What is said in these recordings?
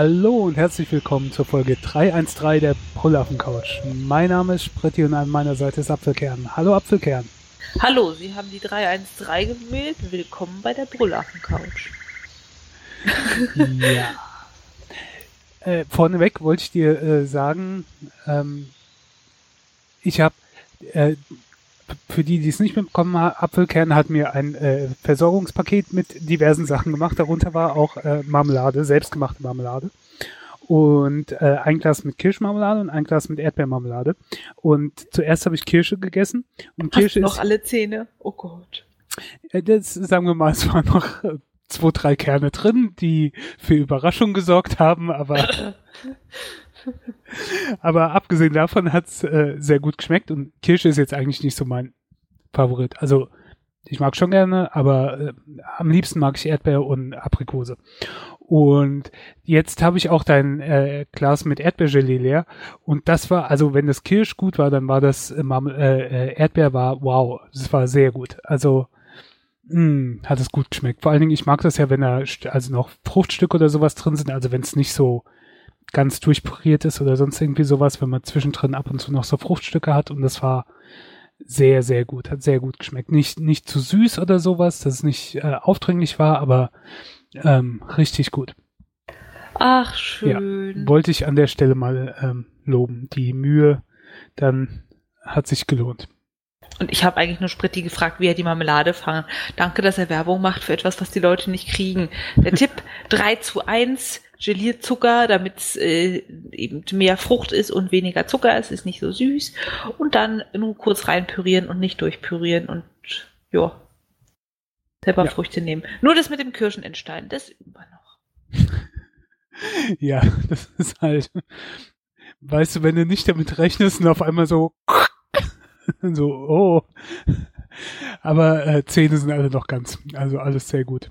Hallo und herzlich willkommen zur Folge 313 der Brüllaffen-Couch. Mein Name ist Spritti und an meiner Seite ist Apfelkern. Hallo Apfelkern. Hallo, Sie haben die 313 gewählt. Willkommen bei der Brüllaffen-Couch. ja. Äh, vorneweg wollte ich dir äh, sagen, ähm, ich habe äh, für die, die es nicht mitbekommen haben, Apfelkern hat mir ein äh, Versorgungspaket mit diversen Sachen gemacht. Darunter war auch äh, Marmelade, selbstgemachte Marmelade. Und äh, ein Glas mit Kirschmarmelade und ein Glas mit Erdbeermarmelade. Und zuerst habe ich Kirsche gegessen. Und Hast Kirsche noch ist, alle Zähne? Oh Gott. äh, das, sagen wir mal, es waren noch äh, zwei, drei Kerne drin, die für Überraschung gesorgt haben, aber aber abgesehen davon hat's äh, sehr gut geschmeckt und Kirsche ist jetzt eigentlich nicht so mein Favorit. Also ich mag schon gerne, aber äh, am liebsten mag ich Erdbeer und Aprikose. Und jetzt habe ich auch dein äh, Glas mit Erdbeergelee leer. Und das war, also wenn das Kirsch gut war, dann war das äh, äh, äh, Erdbeer war wow, das war sehr gut. Also mh, hat es gut geschmeckt. Vor allen Dingen, ich mag das ja, wenn da also noch Fruchtstücke oder sowas drin sind, also wenn es nicht so ganz durchpuriert ist oder sonst irgendwie sowas, wenn man zwischendrin ab und zu noch so Fruchtstücke hat und das war sehr, sehr gut, hat sehr gut geschmeckt. Nicht, nicht zu süß oder sowas, dass es nicht äh, aufdringlich war, aber ähm, richtig gut. Ach, schön. Wollte ich an der Stelle mal ähm, loben. Die Mühe dann hat sich gelohnt. Und ich habe eigentlich nur Spritti gefragt, wie er die Marmelade fangen. Danke, dass er Werbung macht für etwas, was die Leute nicht kriegen. Der Tipp 3 zu 1, geliert Zucker, damit es äh, eben mehr Frucht ist und weniger Zucker. Es ist nicht so süß. Und dann nur kurz reinpürieren und nicht durchpürieren und ja, selber Ja. Früchte nehmen. Nur das mit dem Kirschenentstein, das üben wir noch. Ja, das ist halt, weißt du, wenn du nicht damit rechnest und auf einmal so, so, oh. Aber äh, Zähne sind alle noch ganz, also alles sehr gut.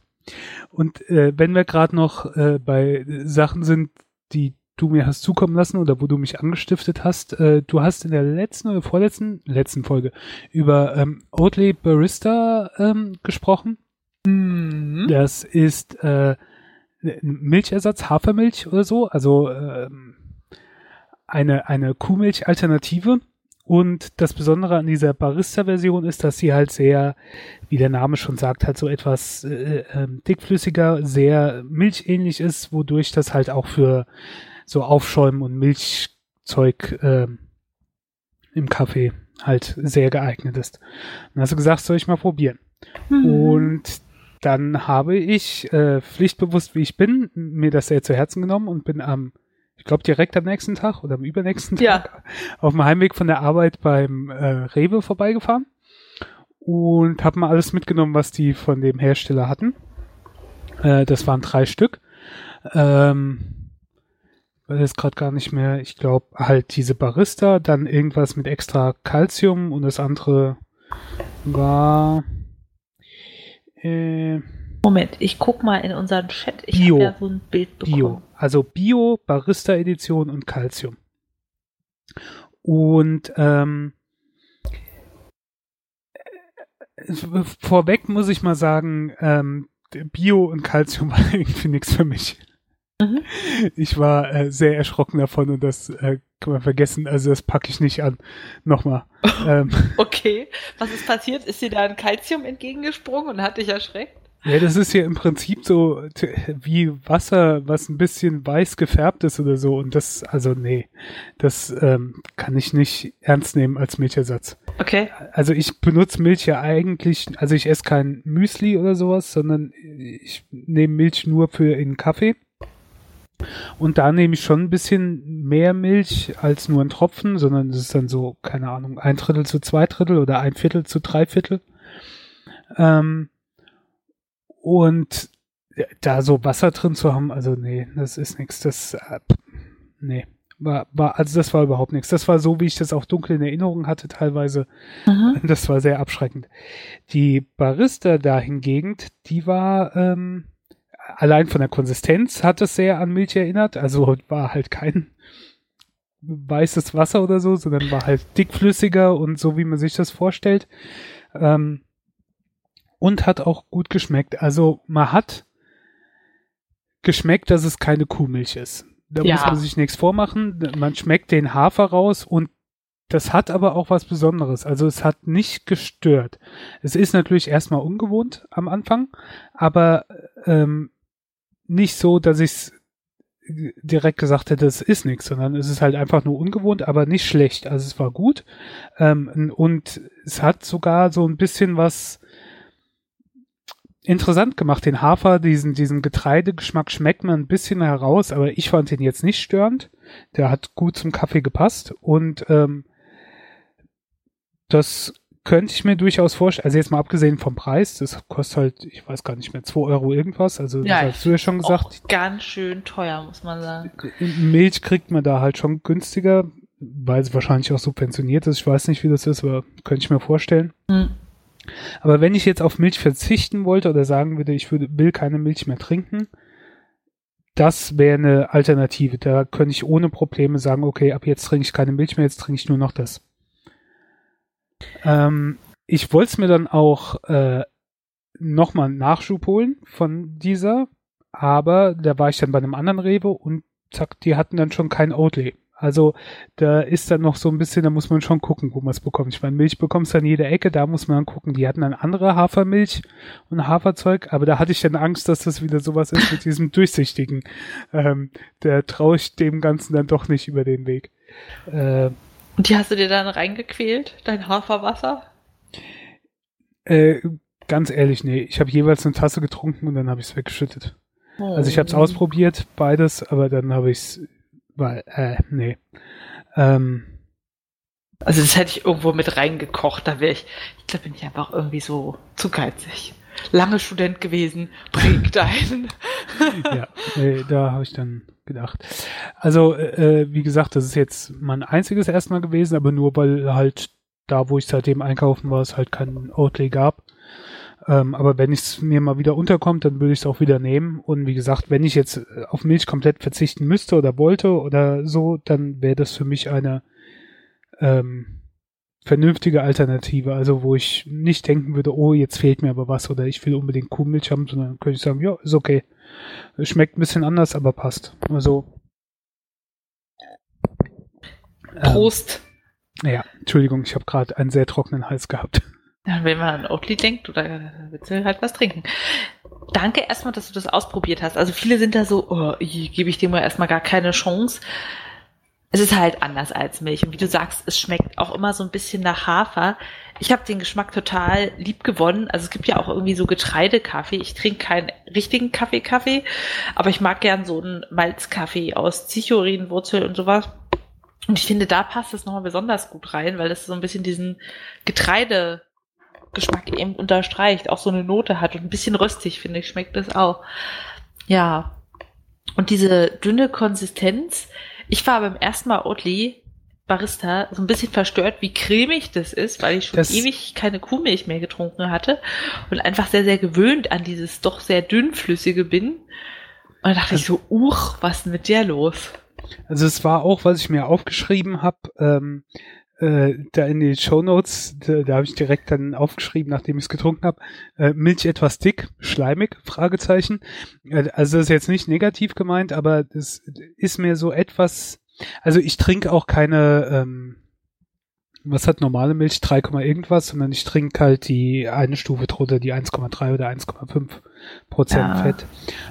Und äh, wenn wir gerade noch äh, bei Sachen sind, die du mir hast zukommen lassen oder wo du mich angestiftet hast, äh, du hast in der letzten oder vorletzten, letzten Folge über ähm, Oatly Barista ähm, gesprochen. Mhm. Das ist äh, ein Milchersatz, Hafermilch oder so, also ähm, eine, eine Kuhmilch-Alternative. Und das Besondere an dieser Barista-Version ist, dass sie halt sehr, wie der Name schon sagt, halt so etwas äh, ähm, dickflüssiger, sehr milchähnlich ist, wodurch das halt auch für so Aufschäumen und Milchzeug ähm, im Kaffee halt sehr geeignet ist. Dann hast du gesagt, soll ich mal probieren. Mhm. Und dann habe ich, äh, pflichtbewusst wie ich bin, mir das sehr zu Herzen genommen und bin am, ich glaube direkt am nächsten Tag oder am übernächsten Ja. Tag auf dem Heimweg von der Arbeit beim äh, Rewe vorbeigefahren und habe mal alles mitgenommen, was die von dem Hersteller hatten. Äh, das waren drei Stück. Ähm, weiß jetzt gerade gar nicht mehr. Ich glaube halt diese Barista, dann irgendwas mit extra Calcium und das andere war äh, Moment, ich guck mal in unseren Chat. Ich Bio. habe ja so ein Bild bekommen. Bio. Also Bio, Barista Edition und Calcium. Und ähm, äh, vorweg muss ich mal sagen, ähm, Bio und Calcium war irgendwie nichts für mich. Mhm. Ich war äh, sehr erschrocken davon und das äh, kann man vergessen. Also das packe ich nicht an. Nochmal. ähm, Okay, was ist passiert? Ist dir da ein Calcium entgegengesprungen und hat dich erschreckt? Ja, das ist ja im Prinzip so wie Wasser, was ein bisschen weiß gefärbt ist oder so. Und das, also nee, das ähm, kann ich nicht ernst nehmen als Milchersatz. Okay. Also ich benutze Milch ja eigentlich, also ich esse kein Müsli oder sowas, sondern ich nehme Milch nur für in Kaffee. Und da nehme ich schon ein bisschen mehr Milch als nur ein Tropfen, sondern es ist dann so, keine Ahnung, ein Drittel zu zwei Drittel oder ein Viertel zu drei Viertel. Ähm, und da so Wasser drin zu haben, also nee, das ist nichts. Das, äh, nee, war, war, also das war überhaupt nichts. Das war so, wie ich das auch dunkel in Erinnerung hatte teilweise. Mhm. Das war sehr abschreckend. Die Barista da hingegen, die war ähm, allein von der Konsistenz hat es sehr an Milch erinnert. Also war halt kein weißes Wasser oder so, sondern war halt dickflüssiger und so, wie man sich das vorstellt. Ähm, und hat auch gut geschmeckt. Also man hat geschmeckt, dass es keine Kuhmilch ist. Da Ja. muss man sich nichts vormachen. Man schmeckt den Hafer raus und das hat aber auch was Besonderes. Also es hat nicht gestört. Es ist natürlich erstmal ungewohnt am Anfang, aber ähm, nicht so, dass ich es direkt gesagt hätte, es ist nichts, sondern es ist halt einfach nur ungewohnt, aber nicht schlecht. Also es war gut ähm, und es hat sogar so ein bisschen was interessant gemacht. Den Hafer, diesen, diesen Getreidegeschmack schmeckt man ein bisschen heraus, aber ich fand den jetzt nicht störend. Der hat gut zum Kaffee gepasst und ähm, das könnte ich mir durchaus vorstellen. Also jetzt mal abgesehen vom Preis, das kostet halt, ich weiß gar nicht mehr, 2 Euro irgendwas. Also Ja, das hast du ja schon gesagt. Ganz schön teuer, muss man sagen. Milch kriegt man da halt schon günstiger, weil es wahrscheinlich auch subventioniert ist. Ich weiß nicht, wie das ist, aber könnte ich mir vorstellen. Hm. Aber wenn ich jetzt auf Milch verzichten wollte oder sagen würde, ich würde, will keine Milch mehr trinken, das wäre eine Alternative. Da könnte ich ohne Probleme sagen, okay, ab jetzt trinke ich keine Milch mehr, jetzt trinke ich nur noch das. Ähm, ich wollte es mir dann auch äh, nochmal einen Nachschub holen von dieser, aber da war ich dann bei einem anderen Rewe und zack, die hatten dann schon kein Oatly. Also da ist dann noch so ein bisschen, da muss man schon gucken, wo man es bekommt. Ich meine, Milch bekommst du an jeder Ecke, da muss man dann gucken. Die hatten dann andere Hafermilch und Haferzeug, aber da hatte ich dann Angst, dass das wieder sowas ist mit diesem durchsichtigen. Ähm, da traue ich dem Ganzen dann doch nicht über den Weg. Äh, Und die hast du dir dann reingequält, dein Haferwasser? äh, ganz ehrlich, nee, ich habe jeweils eine Tasse getrunken und dann habe ich es weggeschüttet. Also ich habe es Oh. ausprobiert, beides, aber dann habe ich es, weil, äh, nee. Ähm, Also das hätte ich irgendwo mit reingekocht, da wäre ich, ich glaube, bin ich einfach irgendwie so zu geizig. Lange Student gewesen, prägt einen. ja, äh, da habe ich dann gedacht. Also, äh, wie gesagt, das ist jetzt mein einziges erstmal gewesen, aber nur weil halt da, wo ich seitdem einkaufen war, es halt keinen Oatly gab. Ähm, aber wenn es mir mal wieder unterkommt, dann würde ich es auch wieder nehmen. Und wie gesagt, wenn ich jetzt äh, auf Milch komplett verzichten müsste oder wollte oder so, dann wäre das für mich eine ähm, vernünftige Alternative. Also wo ich nicht denken würde, oh, jetzt fehlt mir aber was oder ich will unbedingt Kuhmilch haben, sondern könnte ich sagen, ja, ist okay. Es Schmeckt ein bisschen anders, aber passt. Also. ähm, Prost. ja, Entschuldigung, ich habe gerade einen sehr trockenen Hals gehabt. Wenn man an Oatly denkt, oder willst du halt was trinken. Danke erstmal, dass du das ausprobiert hast. Also viele sind da so, oh, gebe ich dem mal erstmal gar keine Chance. Es ist halt anders als Milch. Und wie du sagst, es schmeckt auch immer so ein bisschen nach Hafer. Ich habe den Geschmack total lieb gewonnen. Also es gibt ja auch irgendwie so Getreidekaffee. Ich trinke keinen richtigen Kaffee-Kaffee, aber ich mag gern so einen Malzkaffee aus Zichorinwurzel und sowas. Und ich finde, da passt es nochmal besonders gut rein, weil es so ein bisschen diesen Getreide Geschmack eben unterstreicht, auch so eine Note hat und ein bisschen röstig, finde ich, schmeckt das auch. Ja. Und diese dünne Konsistenz, ich war beim ersten Mal Oatly Barista so ein bisschen verstört, wie cremig das ist, weil ich schon Das- ewig keine Kuhmilch mehr getrunken hatte und einfach sehr, sehr gewöhnt an dieses doch sehr dünnflüssige bin. Und da dachte ich so, uch, was ist mit der los? Also es war auch, was ich mir aufgeschrieben habe, ähm, äh, da in den Shownotes, da, da habe ich direkt dann aufgeschrieben, nachdem ich es getrunken habe, äh, Milch etwas dick, schleimig, Fragezeichen. Äh, also das ist jetzt nicht negativ gemeint, aber das ist mir so etwas, also ich trinke auch keine, ähm, was hat normale Milch, 3, irgendwas, sondern ich trinke halt die eine Stufe drunter, die 1,3 oder 1,5 Prozent Ja. Fett.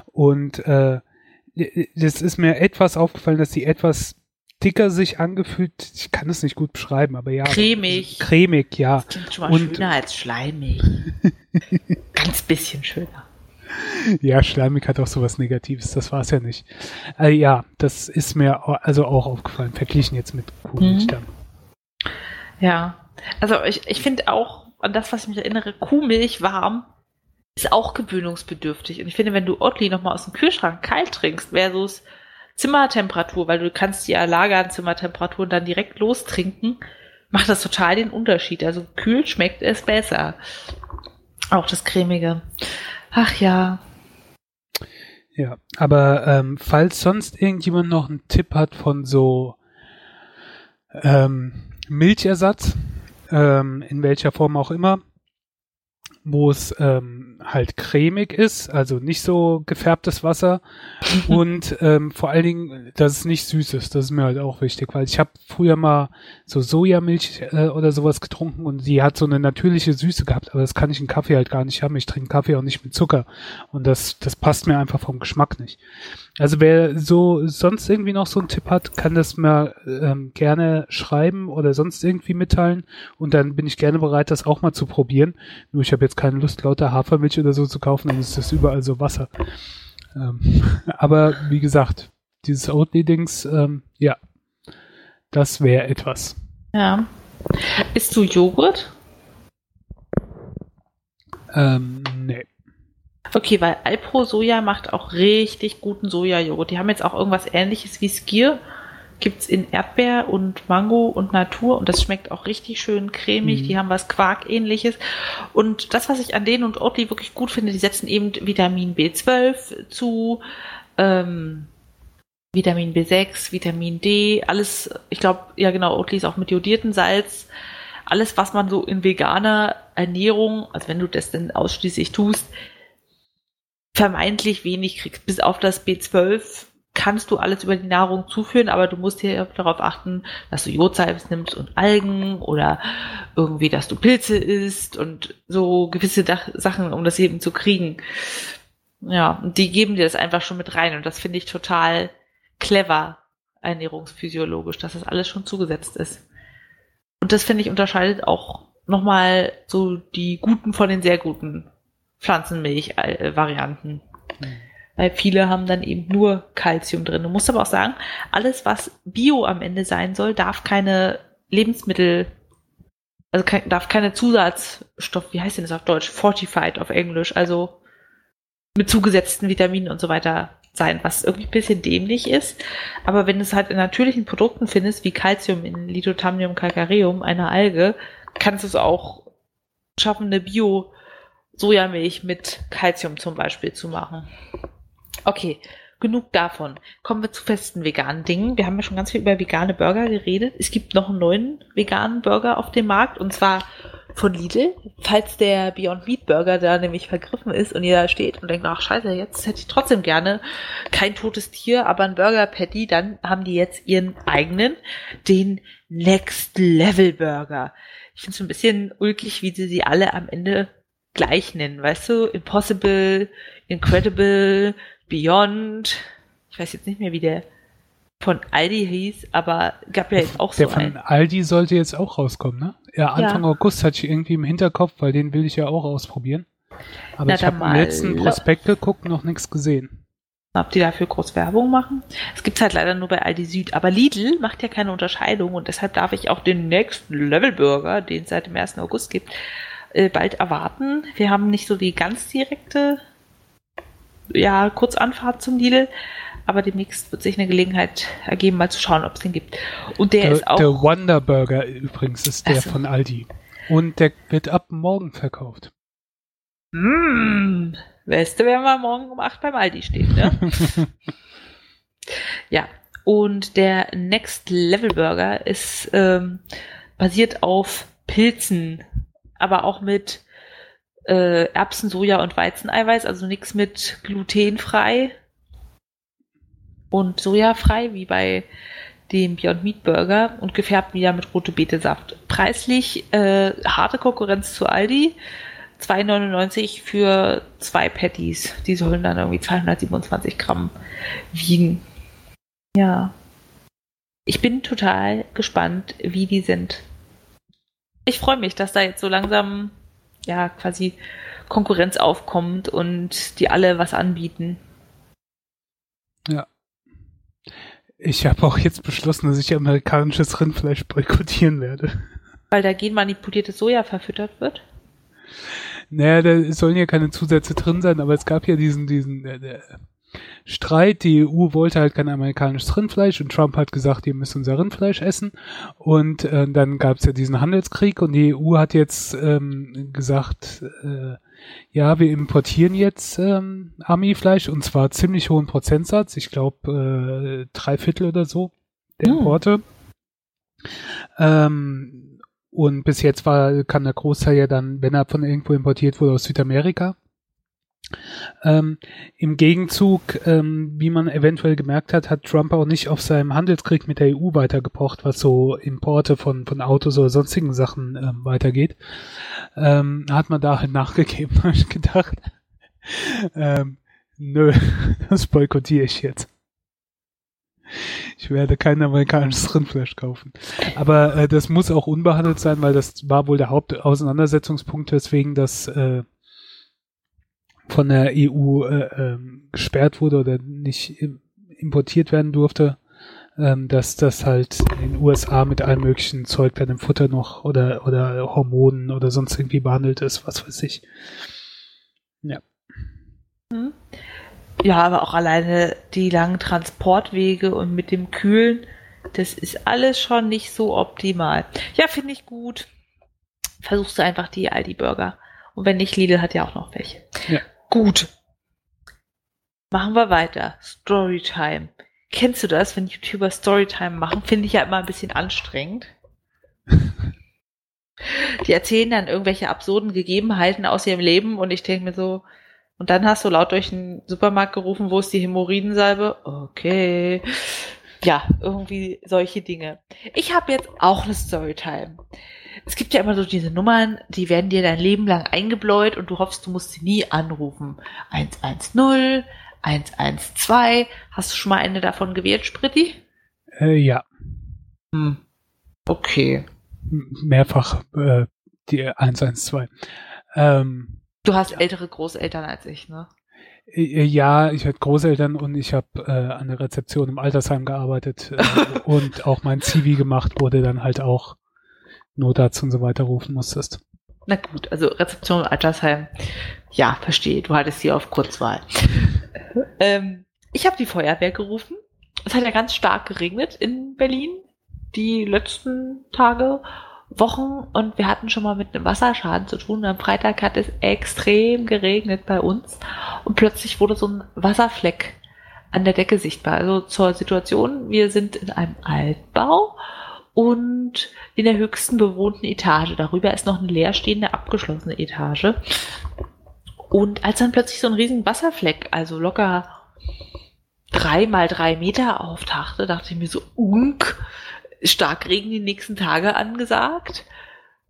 Und äh, das ist mir etwas aufgefallen, dass die etwas dicker sich angefühlt, ich kann es nicht gut beschreiben, aber ja. Cremig. Cremig, ja. Das klingt schon mal Und- schöner als schleimig. Ganz bisschen schöner. Ja, schleimig hat auch sowas Negatives, das war es ja nicht. Äh, ja, das ist mir also auch aufgefallen, verglichen jetzt mit Kuhmilch Mhm. dann. Ja, also ich, ich finde auch, an das, was ich mich erinnere, Kuhmilch warm ist auch gewöhnungsbedürftig. Und ich finde, wenn du Oatly nochmal aus dem Kühlschrank kalt trinkst, versus Zimmertemperatur, weil du kannst die ja lagern, Zimmertemperatur und dann direkt lostrinken, macht das total den Unterschied. Also kühl schmeckt es besser. Auch das cremige. Ach ja. Ja, aber ähm, falls sonst irgendjemand noch einen Tipp hat von so ähm, Milchersatz, ähm, in welcher Form auch immer, wo es ähm, halt cremig ist, also nicht so gefärbtes Wasser und ähm, vor allen Dingen, dass es nicht süß ist. Das ist mir halt auch wichtig, weil ich habe früher mal so Sojamilch äh, oder sowas getrunken und die hat so eine natürliche Süße gehabt, aber das kann ich in Kaffee halt gar nicht haben. Ich trinke Kaffee auch nicht mit Zucker und das das passt mir einfach vom Geschmack nicht. Also wer so sonst irgendwie noch so einen Tipp hat, kann das mir ähm, gerne schreiben oder sonst irgendwie mitteilen und dann bin ich gerne bereit, das auch mal zu probieren. Nur ich habe jetzt keine Lust, lauter Hafermilch oder so zu kaufen, dann ist das überall so Wasser. Ähm, aber wie gesagt, dieses Oatly-Dings, ähm, ja, das wäre etwas. Ja. Isst du Joghurt? Ähm, nee. Okay, weil Alpro Soja macht auch richtig guten Sojajoghurt. Die haben jetzt auch irgendwas ähnliches wie Skier. Gibt's in Erdbeer und Mango und Natur und das schmeckt auch richtig schön cremig. Mhm. Die haben was Quark-ähnliches. Und das, was ich an denen und Oatly wirklich gut finde, die setzen eben Vitamin B12 zu, ähm, Vitamin B6, Vitamin D, alles, ich glaube, ja genau, Oatly ist auch mit jodiertem Salz. Alles, was man so in veganer Ernährung, also wenn du das denn ausschließlich tust, vermeintlich wenig kriegst. Bis auf das B12 kannst du alles über die Nahrung zuführen, aber du musst hier darauf achten, dass du Jodsalz nimmst und Algen oder irgendwie, dass du Pilze isst und so gewisse Dach Sachen, um das eben zu kriegen. Ja, und die geben dir das einfach schon mit rein und das finde ich total clever ernährungsphysiologisch, dass das alles schon zugesetzt ist. Und das finde ich unterscheidet auch nochmal so die guten von den sehr guten Pflanzenmilch-Varianten. Mhm. Weil viele haben dann eben nur Kalzium drin. Du musst aber auch sagen, alles, was Bio am Ende sein soll, darf keine Lebensmittel, also kein, darf keine Zusatzstoff, wie heißt denn das auf Deutsch? Fortified auf Englisch, also mit zugesetzten Vitaminen und so weiter sein, was irgendwie ein bisschen dämlich ist. Aber wenn du es halt in natürlichen Produkten findest, wie Calcium in Lithothamnium calcareum, einer Alge, kannst du es auch schaffen, eine Bio- Sojamilch mit Calcium zum Beispiel zu machen. Okay, genug davon. Kommen wir zu festen veganen Dingen. Wir haben ja schon ganz viel über vegane Burger geredet. Es gibt noch einen neuen veganen Burger auf dem Markt und zwar von Lidl. Falls der Beyond Meat Burger da nämlich vergriffen ist und ihr da steht und denkt, ach scheiße, jetzt hätte ich trotzdem gerne kein totes Tier, aber ein Burger Patty, dann haben die jetzt ihren eigenen, den Next Level Burger. Ich finde es ein bisschen ulkig, wie sie sie alle am Ende gleich nennen, weißt du? Impossible, Incredible, Beyond. Ich weiß jetzt nicht mehr, wie der von Aldi hieß, aber gab ja jetzt auch Der so von einen. Aldi sollte jetzt auch rauskommen, ne? Ja, Anfang Ja. August hatte ich irgendwie im Hinterkopf, weil den will ich ja auch ausprobieren. Aber Na, ich habe im letzten Prospekt geguckt, noch nichts gesehen. Ob die dafür groß Werbung machen? Es gibt's halt leider nur bei Aldi Süd. Aber Lidl macht ja keine Unterscheidung und deshalb darf ich auch den Next Level Burger, den es seit dem 1. August gibt, äh, bald erwarten. Wir haben nicht so die ganz direkte, ja, Kurzanfahrt zum Lidl, aber demnächst wird sich eine Gelegenheit ergeben, mal zu schauen, ob es den gibt. Und der, Der, ist auch. der Wonder Burger übrigens ist der so. von Aldi. Und der wird ab morgen verkauft. Mm, weißt du, wer mal morgen um 8 beim Aldi steht, ne? ja. Und der Next Level Burger ist ähm, basiert auf Pilzen, aber auch mit äh, Erbsen, Soja und Weizeneiweiß, also nichts mit glutenfrei und sojafrei, wie bei dem Beyond Meat Burger und gefärbt wieder mit rote Betesaft. Preislich äh, harte Konkurrenz zu Aldi. 2,99 für zwei Patties. Die sollen dann irgendwie 227 Gramm wiegen. Ja. Ich bin total gespannt, wie die sind. Ich freue mich, dass da jetzt so langsam ja quasi Konkurrenz aufkommt und die alle was anbieten. Ich habe auch jetzt beschlossen, dass ich amerikanisches Rindfleisch boykottieren werde. Weil da genmanipuliertes Soja verfüttert wird. Naja, da sollen ja keine Zusätze drin sein, aber es gab ja diesen, diesen äh, äh, Streit. Die EU wollte halt kein amerikanisches Rindfleisch und Trump hat gesagt, ihr müsst unser Rindfleisch essen. Und äh, dann gab es ja diesen Handelskrieg und die EU hat jetzt ähm, gesagt, äh, ja, wir importieren jetzt ähm, Armeefleisch und zwar ziemlich hohen Prozentsatz. Ich glaube äh, drei Viertel oder so der Hm. Importe. Ähm, und bis jetzt war, kam der Großteil ja dann, wenn er von irgendwo importiert wurde, aus Südamerika. Ähm, Im Gegenzug, ähm, wie man eventuell gemerkt hat, hat Trump auch nicht auf seinem Handelskrieg mit der EU weitergepocht, was so Importe von, von Autos oder sonstigen Sachen ähm, weitergeht. Ähm, hat man da halt nachgegeben, habe ich gedacht. ähm, nö, das boykottiere ich jetzt. Ich werde kein amerikanisches Rindfleisch kaufen. Aber äh, das muss auch unbehandelt sein, weil das war wohl der Hauptauseinandersetzungspunkt, weswegen das äh, von der EU äh, ähm, gesperrt wurde oder nicht importiert werden durfte, ähm, dass das halt in den USA mit allem möglichen Zeug dann im Futter noch oder, oder Hormonen oder sonst irgendwie behandelt ist, was weiß ich. Ja. Hm. Ja, aber auch alleine die langen Transportwege und mit dem Kühlen, das ist alles schon nicht so optimal. Ja, finde ich gut. Versuchst du einfach die Aldi-Burger. Und wenn nicht, Lidl hat ja auch noch welche. Ja. Gut. Machen wir weiter. Storytime. Kennst du das, wenn YouTuber Storytime machen? Finde ich ja immer ein bisschen anstrengend. Die erzählen dann irgendwelche absurden Gegebenheiten aus ihrem Leben und ich denke mir so, und dann hast du laut durch den Supermarkt gerufen, wo ist die Hämorrhoidensalbe? Okay. Ja, irgendwie solche Dinge. Ich habe jetzt auch eine Storytime es gibt ja immer so diese Nummern, die werden dir dein Leben lang eingebläut und du hoffst, du musst sie nie anrufen. 110, 112. Hast du schon mal eine davon gewählt, Spritti? Äh, ja. Hm. Okay. Mehrfach äh, die 112. Ähm, du hast ja. ältere Großeltern als ich, ne? Äh, ja, ich hatte Großeltern und ich habe äh, an der Rezeption im Altersheim gearbeitet äh, und auch mein Zivi gemacht wurde dann halt auch Notarzt und so weiter rufen musstest. Na gut, also Rezeption Altersheim. Ja, verstehe. Du hattest sie auf Kurzwahl. ähm, ich habe die Feuerwehr gerufen. Es hat ja ganz stark geregnet in Berlin die letzten Tage, Wochen und wir hatten schon mal mit einem Wasserschaden zu tun. Am Freitag hat es extrem geregnet bei uns und plötzlich wurde so ein Wasserfleck an der Decke sichtbar. Also zur Situation, wir sind in einem Altbau und in der höchsten bewohnten Etage. Darüber ist noch eine leerstehende, abgeschlossene Etage. Und als dann plötzlich so ein riesen Wasserfleck, also locker drei mal drei Meter auftauchte, dachte ich mir so, unk, Starkregen die nächsten Tage angesagt.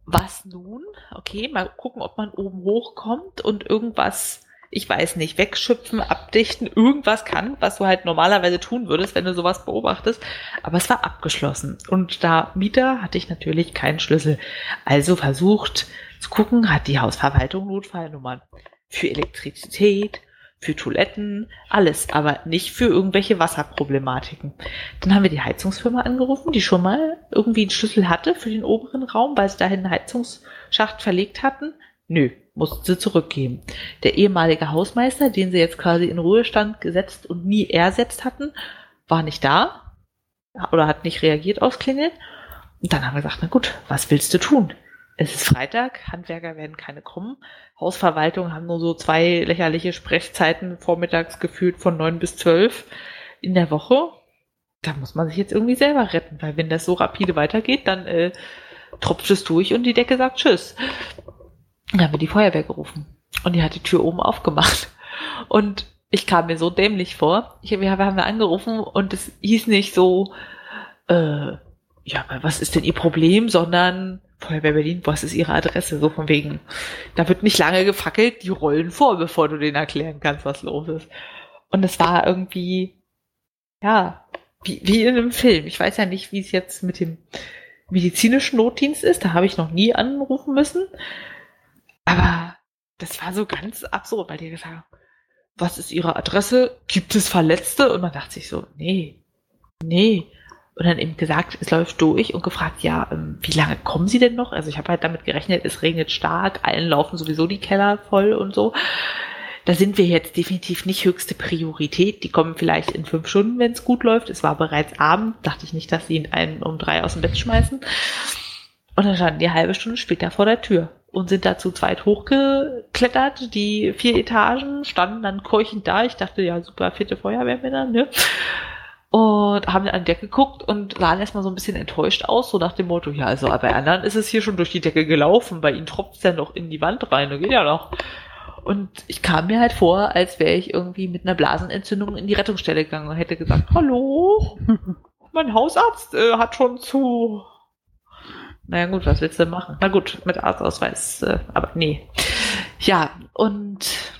Was nun? Okay, mal gucken, ob man oben hochkommt und irgendwas ich weiß nicht, wegschöpfen, abdichten, irgendwas kann, was du halt normalerweise tun würdest, wenn du sowas beobachtest. Aber es war abgeschlossen. Und da Mieter hatte ich natürlich keinen Schlüssel. Also versucht zu gucken, hat die Hausverwaltung Notfallnummern für Elektrizität, für Toiletten, alles, aber nicht für irgendwelche Wasserproblematiken. Dann haben wir die Heizungsfirma angerufen, die schon mal irgendwie einen Schlüssel hatte für den oberen Raum, weil sie dahin einen Heizungsschacht verlegt hatten. Nö, mussten sie zurückgeben. Der ehemalige Hausmeister, den sie jetzt quasi in Ruhestand gesetzt und nie ersetzt hatten, war nicht da oder hat nicht reagiert aufs Klingeln. Und dann haben wir gesagt, na gut, was willst du tun? Es ist Freitag, Handwerker werden keine kommen. Hausverwaltung haben nur so zwei lächerliche Sprechzeiten vormittags gefühlt von neun bis zwölf in der Woche. Da muss man sich jetzt irgendwie selber retten, weil wenn das so rapide weitergeht, dann äh, tropft es durch und die Decke sagt Tschüss. Dann haben wir die Feuerwehr gerufen. Und die hat die Tür oben aufgemacht. Und ich kam mir so dämlich vor. Ich, wir haben wir angerufen und es hieß nicht so, äh, ja, was ist denn Ihr Problem, sondern Feuerwehr Berlin, was ist Ihre Adresse? So von wegen, da wird nicht lange gefackelt, die rollen vor, bevor du denen erklären kannst, was los ist. Und es war irgendwie, ja, wie, wie in einem Film. Ich weiß ja nicht, wie es jetzt mit dem medizinischen Notdienst ist. Da habe ich noch nie anrufen müssen. Aber das war so ganz absurd, weil die gesagt haben, was ist ihre Adresse? Gibt es Verletzte? Und man dachte sich so, nee, nee. Und dann eben gesagt, es läuft durch und gefragt, ja, ähm, wie lange kommen Sie denn noch? Also ich habe halt damit gerechnet, es regnet stark, allen laufen sowieso die Keller voll und so. Da sind wir jetzt definitiv nicht höchste Priorität. Die kommen vielleicht in fünf Stunden, wenn es gut läuft. Es war bereits Abend, dachte ich nicht, dass sie ihn einen um drei aus dem Bett schmeißen. Und dann standen die halbe Stunde später vor der Tür und sind da zu zweit hochgeklettert. Die vier Etagen standen dann keuchend da. Ich dachte, ja, super, vierte Feuerwehrmänner, ne? Und haben dann an die Decke geguckt und sahen erstmal so ein bisschen enttäuscht aus, so nach dem Motto, ja, also bei anderen ist es hier schon durch die Decke gelaufen, bei ihnen tropft es ja noch in die Wand rein, und geht ja noch. Und ich kam mir halt vor, als wäre ich irgendwie mit einer Blasenentzündung in die Rettungsstelle gegangen und hätte gesagt, hallo, mein Hausarzt äh, hat schon zu. Naja gut, was willst du denn machen? Na gut, mit Arztausweis, äh, aber nee. Ja, und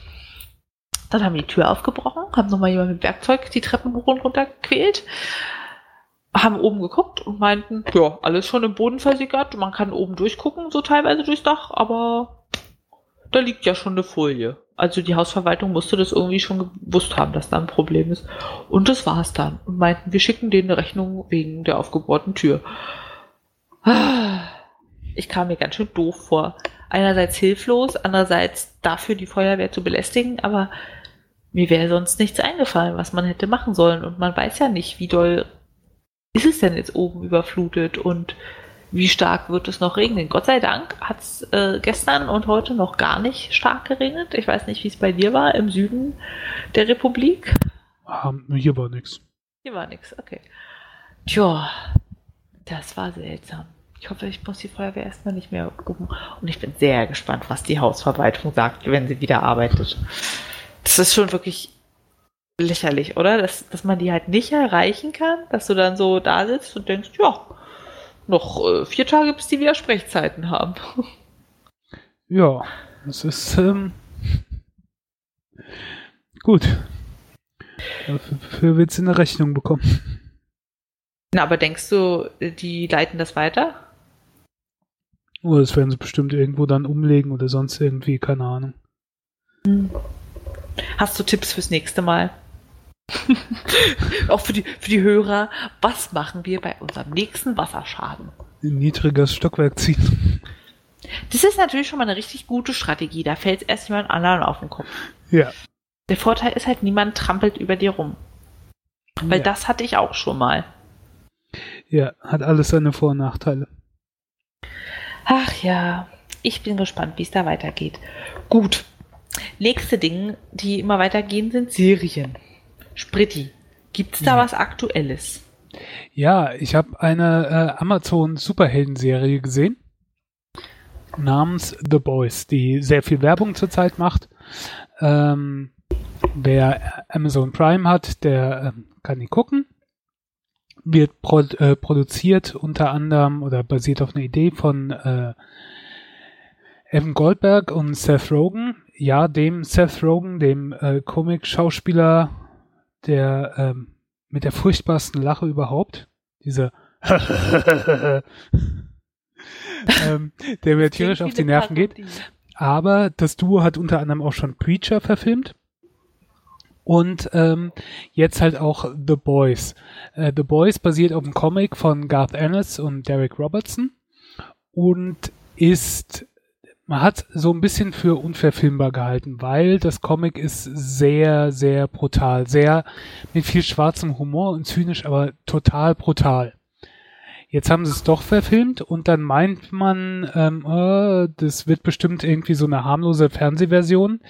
dann haben die Tür aufgebrochen, haben nochmal jemand mit Werkzeug die Treppen hoch und runter gequält, haben oben geguckt und meinten, ja, alles schon im Boden versickert, man kann oben durchgucken, so teilweise durchs Dach, aber da liegt ja schon eine Folie. Also die Hausverwaltung musste das irgendwie schon gewusst haben, dass da ein Problem ist. Und das war's dann. Und meinten, wir schicken denen eine Rechnung wegen der aufgebohrten Tür. Ich kam mir ganz schön doof vor. Einerseits hilflos, andererseits dafür die Feuerwehr zu belästigen, aber mir wäre sonst nichts eingefallen, was man hätte machen sollen. Und man weiß ja nicht, wie doll ist es denn jetzt oben überflutet und wie stark wird es noch regnen? Gott sei Dank hat es äh, gestern und heute noch gar nicht stark geregnet. Ich weiß nicht, wie es bei dir war im Süden der Republik. Um, hier war nichts. Hier war nichts, okay. Tja, das war seltsam. Ich hoffe, ich muss die Feuerwehr erstmal nicht mehr gucken. Und ich bin sehr gespannt, was die Hausverwaltung sagt, wenn sie wieder arbeitet. Das ist schon wirklich lächerlich, oder? Dass, dass man die halt nicht erreichen kann, dass du dann so da sitzt und denkst, ja, noch äh, vier Tage, bis die wieder Sprechzeiten haben. Ja, das ist ähm, gut. Dafür wird sie eine Rechnung bekommen. Na, aber denkst du, die leiten das weiter? Oder das werden sie bestimmt irgendwo dann umlegen oder sonst irgendwie, keine Ahnung. Hm. Hast du Tipps fürs nächste Mal? Auch für die, für die Hörer, was machen wir bei unserem nächsten Wasserschaden? Ein niedriges Stockwerk ziehen. Das ist natürlich schon mal eine richtig gute Strategie. Da fällt es erst jemand anderen auf den Kopf. Ja. Der Vorteil ist halt, niemand trampelt über dir rum. Weil ja. das hatte ich auch schon mal. Ja, hat alles seine Vor- und Nachteile. Ach ja, ich bin gespannt, wie es da weitergeht. Gut. Nächste Dinge, die immer weitergehen, sind Serien. Spritti, gibt's da ja. was Aktuelles? Ja, ich habe eine äh, Amazon Superhelden-Serie gesehen namens The Boys, die sehr viel Werbung zurzeit macht. Ähm, wer Amazon Prime hat, der ähm, kann die gucken. Wird pro, äh, produziert unter anderem oder basiert auf einer Idee von äh, Evan Goldberg und Seth Rogen. Ja, dem Seth Rogen, dem äh, Comic-Schauspieler der ähm, mit der furchtbarsten Lache überhaupt. Diese ähm, der mir tierisch auf die Nerven geht. Aber das Duo hat unter anderem auch schon Preacher verfilmt. Und ähm, jetzt halt auch The Boys. Äh, The Boys basiert auf einem Comic von Garth Ennis und Derek Robertson und ist man hat so ein bisschen für unverfilmbar gehalten, weil das Comic ist sehr, sehr brutal, sehr mit viel schwarzem Humor und zynisch, aber total brutal. Jetzt haben sie es doch verfilmt und dann meint man, ähm, oh, das wird bestimmt irgendwie so eine harmlose Fernsehversion.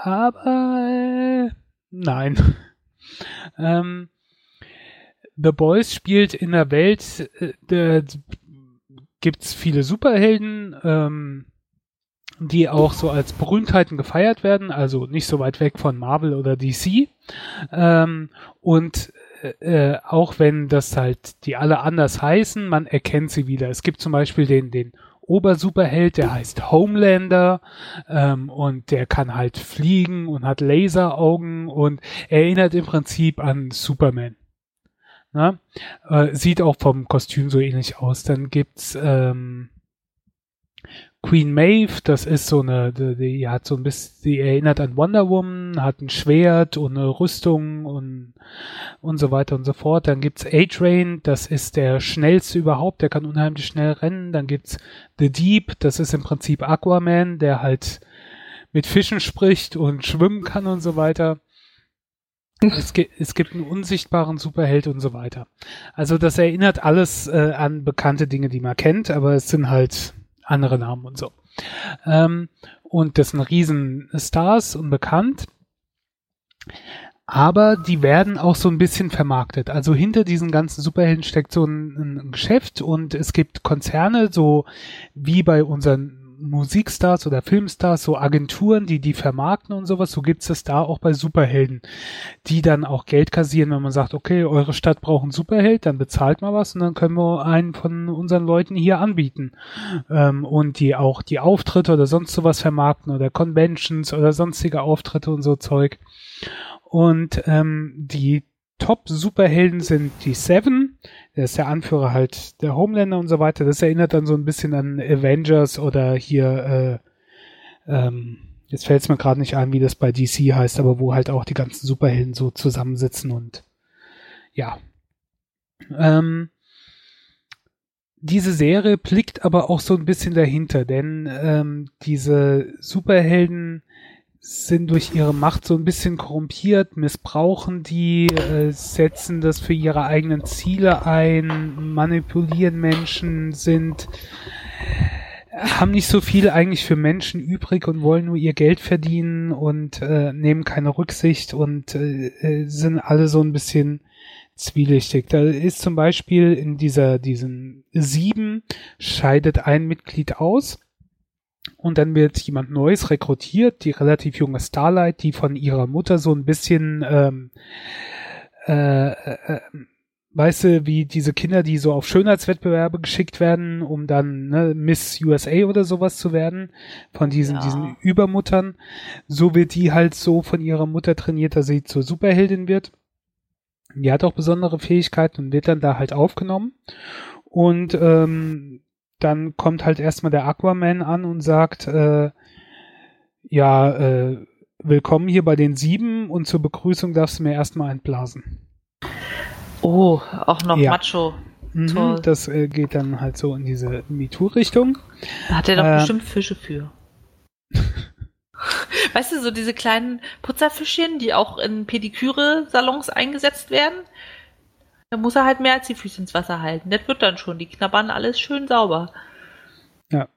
Aber äh, nein. ähm, The Boys spielt in der Welt, äh, der, gibt's viele Superhelden, ähm, die auch so als Berühmtheiten gefeiert werden, also nicht so weit weg von Marvel oder DC. Ähm, und äh, äh, auch wenn das halt die alle anders heißen, man erkennt sie wieder. Es gibt zum Beispiel den, den Obersuperheld, der heißt Homelander ähm, und der kann halt fliegen und hat Laseraugen und erinnert im Prinzip an Superman. Ne? Äh, sieht auch vom Kostüm so ähnlich aus. Dann gibt's ähm, Queen Maeve, das ist so eine, die, die, hat so ein bisschen, die erinnert an Wonder Woman, hat ein Schwert und eine Rüstung und, und so weiter und so fort. Dann gibt's A-Train, das ist der schnellste überhaupt, der kann unheimlich schnell rennen. Dann gibt's The Deep, das ist im Prinzip Aquaman, der halt mit Fischen spricht und schwimmen kann und so weiter. Es, gibt, es gibt einen unsichtbaren Superheld und so weiter. Also das erinnert alles äh, an bekannte Dinge, die man kennt, aber es sind halt andere Namen und so. Ähm, und das sind Riesenstars und bekannt. Aber die werden auch so ein bisschen vermarktet. Also hinter diesen ganzen Superhelden steckt so ein, ein Geschäft und es gibt Konzerne, so wie bei unseren Musikstars oder Filmstars, so Agenturen, die die vermarkten und sowas, so gibt's es da auch bei Superhelden, die dann auch Geld kassieren, wenn man sagt, okay, eure Stadt braucht einen Superheld, dann bezahlt mal was und dann können wir einen von unseren Leuten hier anbieten. Ähm, und die auch die Auftritte oder sonst sowas vermarkten oder Conventions oder sonstige Auftritte und so Zeug. Und ähm, die Top-Superhelden sind die Seven, der ist der Anführer halt der Homelander und so weiter. Das erinnert dann so ein bisschen an Avengers oder hier, äh, ähm, jetzt fällt es mir gerade nicht ein, wie das bei DC heißt, aber wo halt auch die ganzen Superhelden so zusammensitzen und ja. Ähm, diese Serie blickt aber auch so ein bisschen dahinter, denn ähm, diese Superhelden sind durch ihre Macht so ein bisschen korrumpiert, missbrauchen die, äh, setzen das für ihre eigenen Ziele ein, manipulieren Menschen, sind haben nicht so viel eigentlich für Menschen übrig und wollen nur ihr Geld verdienen und äh, nehmen keine Rücksicht und äh, äh sind alle so ein bisschen zwielichtig. Da ist zum Beispiel in dieser, diesen sieben scheidet ein Mitglied aus und dann wird jemand Neues rekrutiert, die relativ junge Starlight, die von ihrer Mutter so ein bisschen, ähm, äh, äh, weißt du, wie diese Kinder, die so auf Schönheitswettbewerbe geschickt werden, um dann ne, Miss USA oder sowas zu werden, von diesen, ja. diesen Übermuttern. So wird die halt so von ihrer Mutter trainiert, dass sie zur Superheldin wird. Die hat auch besondere Fähigkeiten und wird dann da halt aufgenommen. Und ähm, dann kommt halt erstmal der Aquaman an und sagt, äh, ja, äh, willkommen hier bei den sieben und zur Begrüßung darfst du mir erstmal entblasen. Oh, auch noch ja. Macho. Mhm, das äh, geht dann halt so in diese MeToo-Richtung. Da hat er doch äh, bestimmt Fische für. weißt du, so diese kleinen Putzerfischchen, die auch in Pediküre-Salons eingesetzt werden, da muss er halt mehr als die Füße ins Wasser halten. Das wird dann schon. Die knabbern alles schön sauber. Ja.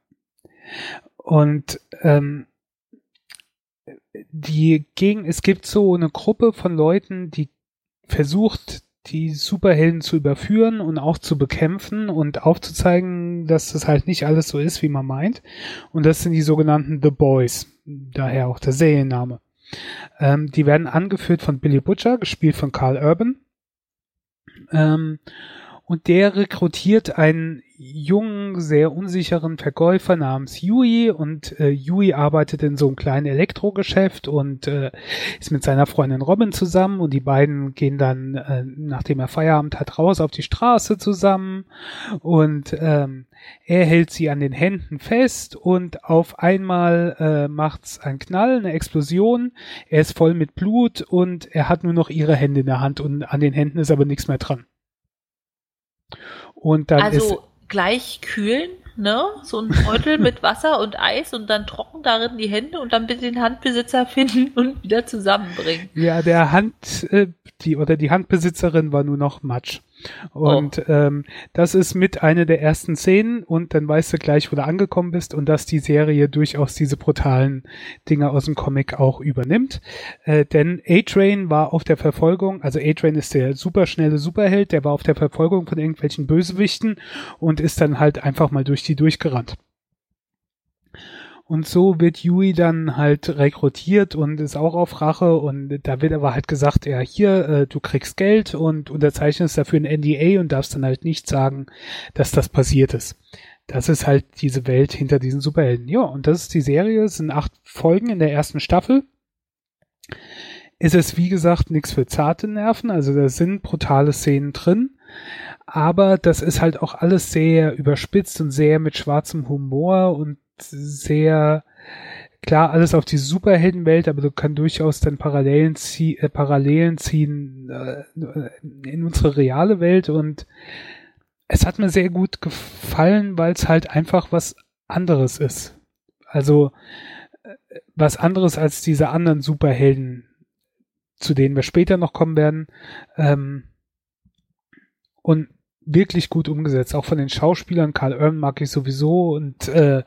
Und ähm, die gegen, es gibt so eine Gruppe von Leuten, die versucht, die Superhelden zu überführen und auch zu bekämpfen und aufzuzeigen, dass das halt nicht alles so ist, wie man meint. Und das sind die sogenannten The Boys, daher auch der Serienname. Ähm, die werden angeführt von Billy Butcher, gespielt von Carl Urban. Ähm, und der rekrutiert einen jungen, sehr unsicheren Verkäufer namens Yui und äh, Yui arbeitet in so einem kleinen Elektrogeschäft und äh, ist mit seiner Freundin Robin zusammen und die beiden gehen dann, äh, nachdem er Feierabend hat, raus auf die Straße zusammen und ähm, er hält sie an den Händen fest und auf einmal äh, macht's einen Knall, eine Explosion, er ist voll mit Blut und er hat nur noch ihre Hände in der Hand und an den Händen ist aber nichts mehr dran. Und dann also ist, gleich kühlen, ne? So ein Beutel mit Wasser und Eis und dann trocken darin die Hände und dann bitte den Handbesitzer finden und wieder zusammenbringen. Ja, der Hand, äh, die oder die Handbesitzerin war nur noch Matsch. Und oh. ähm, das ist mit einer der ersten Szenen und dann weißt du gleich, wo du angekommen bist und dass die Serie durchaus diese brutalen Dinge aus dem Comic auch übernimmt. Äh, denn A-Train war auf der Verfolgung, also A-Train ist der superschnelle Superheld, der war auf der Verfolgung von irgendwelchen Bösewichten und ist dann halt einfach mal durch die durchgerannt. Und so wird Yui dann halt rekrutiert und ist auch auf Rache und da wird aber halt gesagt, ja, hier, äh, du kriegst Geld und unterzeichnest dafür ein NDA und darfst dann halt nicht sagen, dass das passiert ist. Das ist halt diese Welt hinter diesen Superhelden. Ja, und das ist die Serie, es sind acht Folgen in der ersten Staffel. Ist es, wie gesagt, nichts für zarte Nerven, also da sind brutale Szenen drin aber das ist halt auch alles sehr überspitzt und sehr mit schwarzem Humor und sehr klar alles auf die Superheldenwelt, aber du kannst durchaus dann Parallelen, zie äh, Parallelen ziehen äh, in unsere reale Welt und es hat mir sehr gut gefallen, weil es halt einfach was anderes ist. Also äh, was anderes als diese anderen Superhelden, zu denen wir später noch kommen werden. Ähm, und wirklich gut umgesetzt. Auch von den Schauspielern, Karl Urban mag ich sowieso und äh,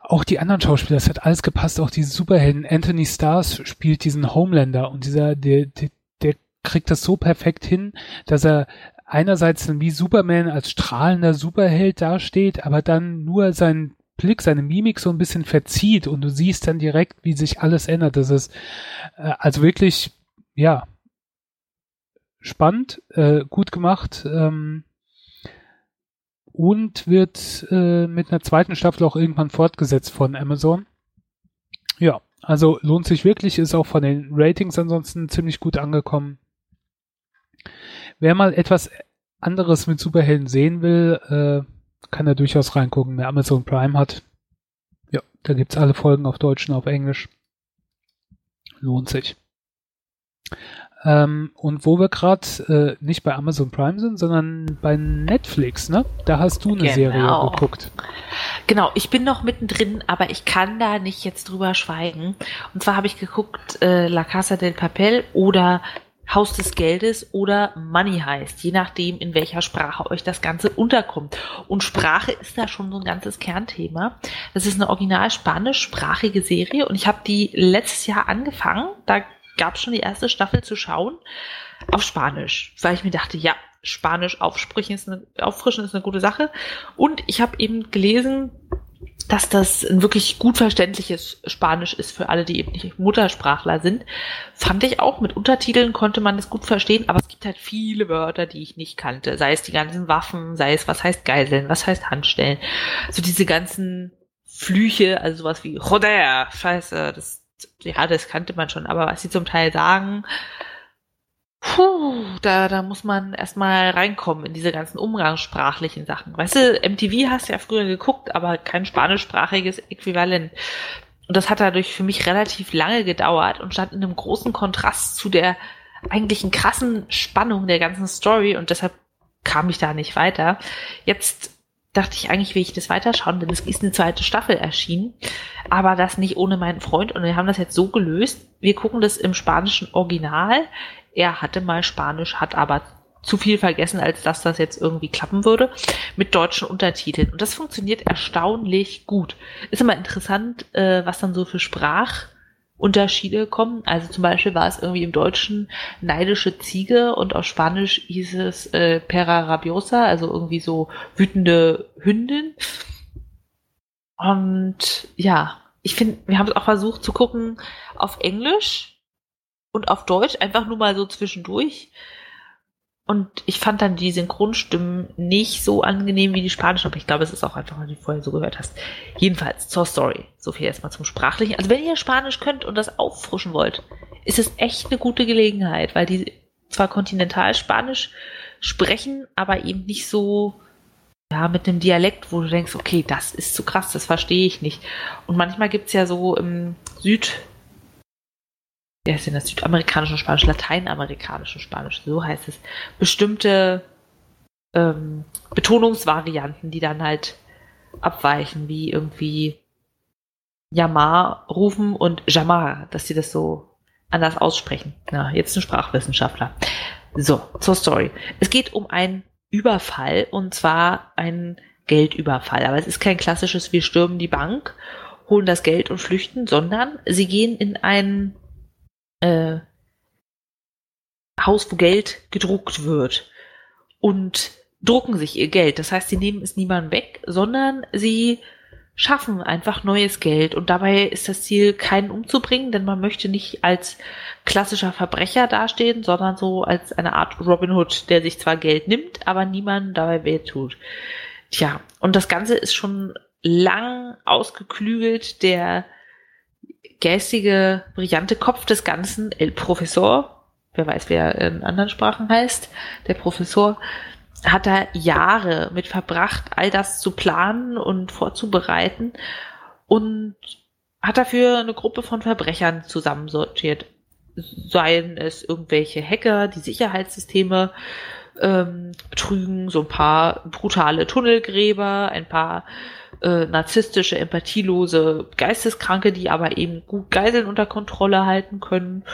auch die anderen Schauspieler, es hat alles gepasst, auch diese Superhelden. Anthony Stars spielt diesen Homelander und dieser, der, der, der kriegt das so perfekt hin, dass er einerseits wie Superman als strahlender Superheld dasteht, aber dann nur sein Blick, seine Mimik so ein bisschen verzieht und du siehst dann direkt, wie sich alles ändert. Das ist äh, also wirklich, ja, spannend, äh, gut gemacht ähm, und wird äh, mit einer zweiten Staffel auch irgendwann fortgesetzt von Amazon. Ja, also lohnt sich wirklich, ist auch von den Ratings ansonsten ziemlich gut angekommen. Wer mal etwas anderes mit Superhelden sehen will, äh, kann er durchaus reingucken, wer Amazon Prime hat. Ja, da gibt's alle Folgen auf Deutsch und auf Englisch. Lohnt sich. Ähm, und wo wir gerade äh, nicht bei Amazon Prime sind, sondern bei Netflix, ne? Da hast du eine genau. Serie geguckt. Genau, ich bin noch mittendrin, aber ich kann da nicht jetzt drüber schweigen. Und zwar habe ich geguckt äh, La Casa del Papel oder Haus des Geldes oder Money heißt, je nachdem, in welcher Sprache euch das Ganze unterkommt. Und Sprache ist da schon so ein ganzes Kernthema. Das ist eine original spanischsprachige Serie und ich habe die letztes Jahr angefangen. Da gab es schon die erste Staffel zu schauen auf Spanisch, weil ich mir dachte, ja, Spanisch aufsprechen ist eine, auffrischen ist eine gute Sache. Und ich habe eben gelesen, dass das ein wirklich gut verständliches Spanisch ist für alle, die eben nicht Muttersprachler sind. Fand ich auch. Mit Untertiteln konnte man das gut verstehen, aber es gibt halt viele Wörter, die ich nicht kannte. Sei es die ganzen Waffen, sei es, was heißt Geiseln, was heißt Handstellen. So diese ganzen Flüche, also sowas wie Joder, scheiße, das, ja, das kannte man schon, aber was sie zum Teil sagen, Puh, da, da muss man erstmal reinkommen in diese ganzen umgangssprachlichen Sachen. Weißt du, MTV hast ja früher geguckt, aber kein spanischsprachiges Äquivalent. Und das hat dadurch für mich relativ lange gedauert und stand in einem großen Kontrast zu der eigentlichen krassen Spannung der ganzen Story und deshalb kam ich da nicht weiter. Jetzt dachte ich eigentlich, will ich das weiterschauen, denn es ist eine zweite Staffel erschienen, aber das nicht ohne meinen Freund und wir haben das jetzt so gelöst. Wir gucken das im spanischen Original er hatte mal Spanisch, hat aber zu viel vergessen, als dass das jetzt irgendwie klappen würde, mit deutschen Untertiteln. Und das funktioniert erstaunlich gut. Ist immer interessant, äh, was dann so für Sprachunterschiede kommen. Also zum Beispiel war es irgendwie im Deutschen neidische Ziege und auf Spanisch hieß es äh, Pera rabiosa, also irgendwie so wütende Hündin. Und ja, ich finde, wir haben es auch versucht zu gucken auf Englisch und auf Deutsch einfach nur mal so zwischendurch. Und ich fand dann die Synchronstimmen nicht so angenehm wie die spanischen, aber ich glaube, es ist auch einfach, weil du vorher so gehört hast. Jedenfalls zur Story. So viel erstmal zum Sprachlichen. Also wenn ihr Spanisch könnt und das auffrischen wollt, ist es echt eine gute Gelegenheit, weil die zwar kontinental Spanisch sprechen, aber eben nicht so, ja, mit einem Dialekt, wo du denkst, okay, das ist zu krass, das verstehe ich nicht. Und manchmal gibt's ja so im Süd, ja, ist denn das südamerikanische Spanisch, lateinamerikanische Spanisch, so heißt es, bestimmte ähm, Betonungsvarianten, die dann halt abweichen, wie irgendwie Yamar rufen und Jamar, dass sie das so anders aussprechen. Na, jetzt ein Sprachwissenschaftler. So, zur Story. Es geht um einen Überfall und zwar einen Geldüberfall. Aber es ist kein klassisches, wir stürmen die Bank, holen das Geld und flüchten, sondern sie gehen in einen äh, Haus, wo Geld gedruckt wird und drucken sich ihr Geld. Das heißt, sie nehmen es niemandem weg, sondern sie schaffen einfach neues Geld. Und dabei ist das Ziel, keinen umzubringen, denn man möchte nicht als klassischer Verbrecher dastehen, sondern so als eine Art Robin Hood, der sich zwar Geld nimmt, aber niemandem dabei weh tut. Tja, und das Ganze ist schon lang ausgeklügelt. Der geistige, brillante Kopf des Ganzen, El Professor, wer weiß, wer in anderen Sprachen heißt, der Professor, hat da Jahre mit verbracht, all das zu planen und vorzubereiten und hat dafür eine Gruppe von Verbrechern zusammensortiert. Seien es irgendwelche Hacker, die Sicherheitssysteme ähm, betrügen, so ein paar brutale Tunnelgräber, ein paar äh, narzisstische, empathielose Geisteskranke, die aber eben gut Geiseln unter Kontrolle halten können.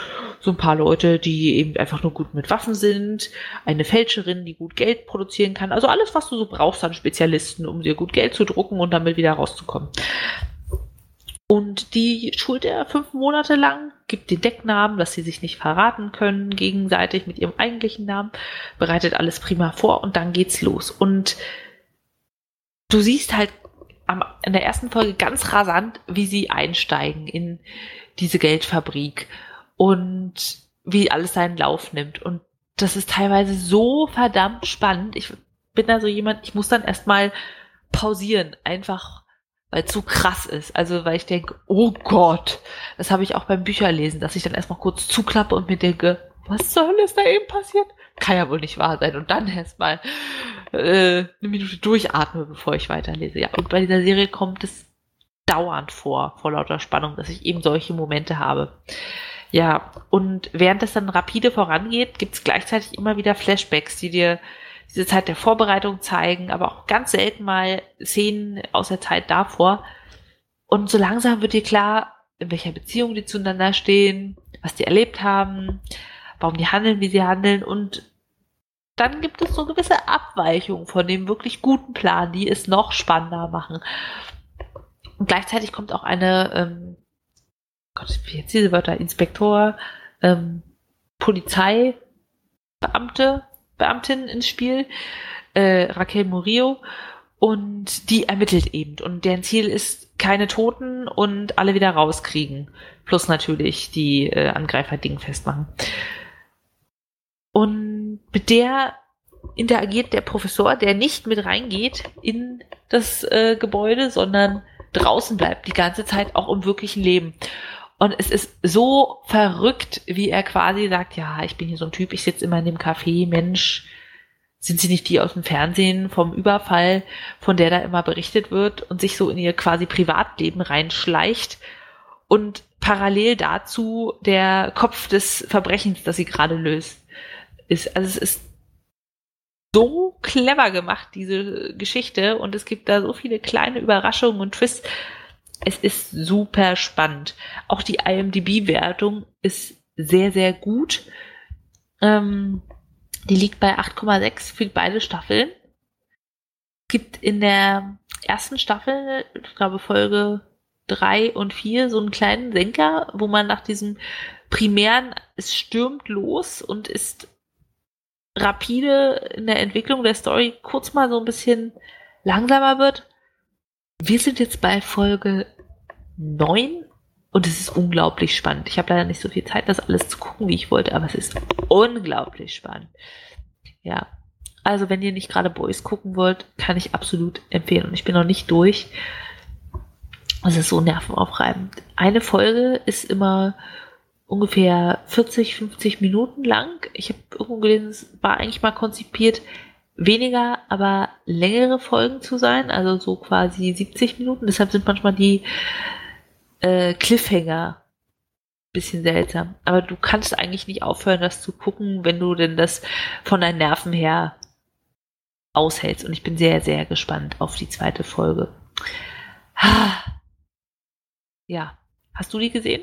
So ein paar Leute, die eben einfach nur gut mit Waffen sind. Eine Fälscherin, die gut Geld produzieren kann. Also alles, was du so brauchst an Spezialisten, um dir gut Geld zu drucken und damit wieder rauszukommen. Und die schult er fünf Monate lang, gibt den Decknamen, dass sie sich nicht verraten können, gegenseitig mit ihrem eigentlichen Namen, bereitet alles prima vor und dann geht's los. Und du siehst halt am, in der ersten Folge ganz rasant, wie sie einsteigen in diese Geldfabrik und wie alles seinen Lauf nimmt. Und das ist teilweise so verdammt spannend. Ich bin da so jemand, ich muss dann erstmal pausieren, einfach weil es zu krass ist. Also weil ich denke, oh Gott, das habe ich auch beim Bücherlesen, dass ich dann erstmal kurz zuklappe und mir denke, was Hölle ist da eben passiert? Kann ja wohl nicht wahr sein. Und dann erstmal äh, eine Minute durchatme, bevor ich weiterlese. Ja, und bei dieser Serie kommt es dauernd vor, vor lauter Spannung, dass ich eben solche Momente habe. Ja, und während es dann rapide vorangeht, gibt es gleichzeitig immer wieder Flashbacks, die dir diese Zeit der Vorbereitung zeigen, aber auch ganz selten mal Szenen aus der Zeit davor. Und so langsam wird dir klar, in welcher Beziehung die zueinander stehen, was die erlebt haben, warum die handeln, wie sie handeln und dann gibt es so gewisse Abweichungen von dem wirklich guten Plan, die es noch spannender machen. Und gleichzeitig kommt auch eine, ähm, Gott, wie jetzt diese Wörter, Inspektor, ähm, Polizeibeamte, Beamtin ins Spiel, äh, Raquel Murillo, und die ermittelt eben. Und deren Ziel ist, keine Toten und alle wieder rauskriegen. Plus natürlich die äh, Angreifer dingfest machen. Und mit der interagiert der Professor, der nicht mit reingeht in das äh, Gebäude, sondern draußen bleibt die ganze Zeit auch im wirklichen Leben. Und es ist so verrückt, wie er quasi sagt, ja, ich bin hier so ein Typ, ich sitze immer in dem Café, Mensch, sind Sie nicht die aus dem Fernsehen vom Überfall, von der da immer berichtet wird und sich so in ihr quasi Privatleben reinschleicht und parallel dazu der Kopf des Verbrechens, das sie gerade löst ist. Also es ist so clever gemacht, diese Geschichte, und es gibt da so viele kleine Überraschungen und Twists. Es ist super spannend. Auch die IMDB-Wertung ist sehr, sehr gut. Ähm, die liegt bei 8,6 für beide Staffeln. Gibt in der ersten Staffel, ich glaube Folge 3 und 4, so einen kleinen Senker, wo man nach diesem primären, es stürmt los und ist rapide in der Entwicklung der Story kurz mal so ein bisschen langsamer wird. Wir sind jetzt bei Folge 9 und es ist unglaublich spannend. Ich habe leider nicht so viel Zeit, das alles zu gucken, wie ich wollte, aber es ist unglaublich spannend. Ja. Also, wenn ihr nicht gerade Boys gucken wollt, kann ich absolut empfehlen. Und ich bin noch nicht durch. Es ist so nervenaufreibend. Eine Folge ist immer ungefähr 40, 50 Minuten lang. Ich habe irgendwo gelesen, es war eigentlich mal konzipiert, weniger, aber längere Folgen zu sein, also so quasi 70 Minuten. Deshalb sind manchmal die äh, Cliffhanger bisschen seltsam. Aber du kannst eigentlich nicht aufhören, das zu gucken, wenn du denn das von deinen Nerven her aushältst. Und ich bin sehr, sehr gespannt auf die zweite Folge. Ja. Hast du die gesehen?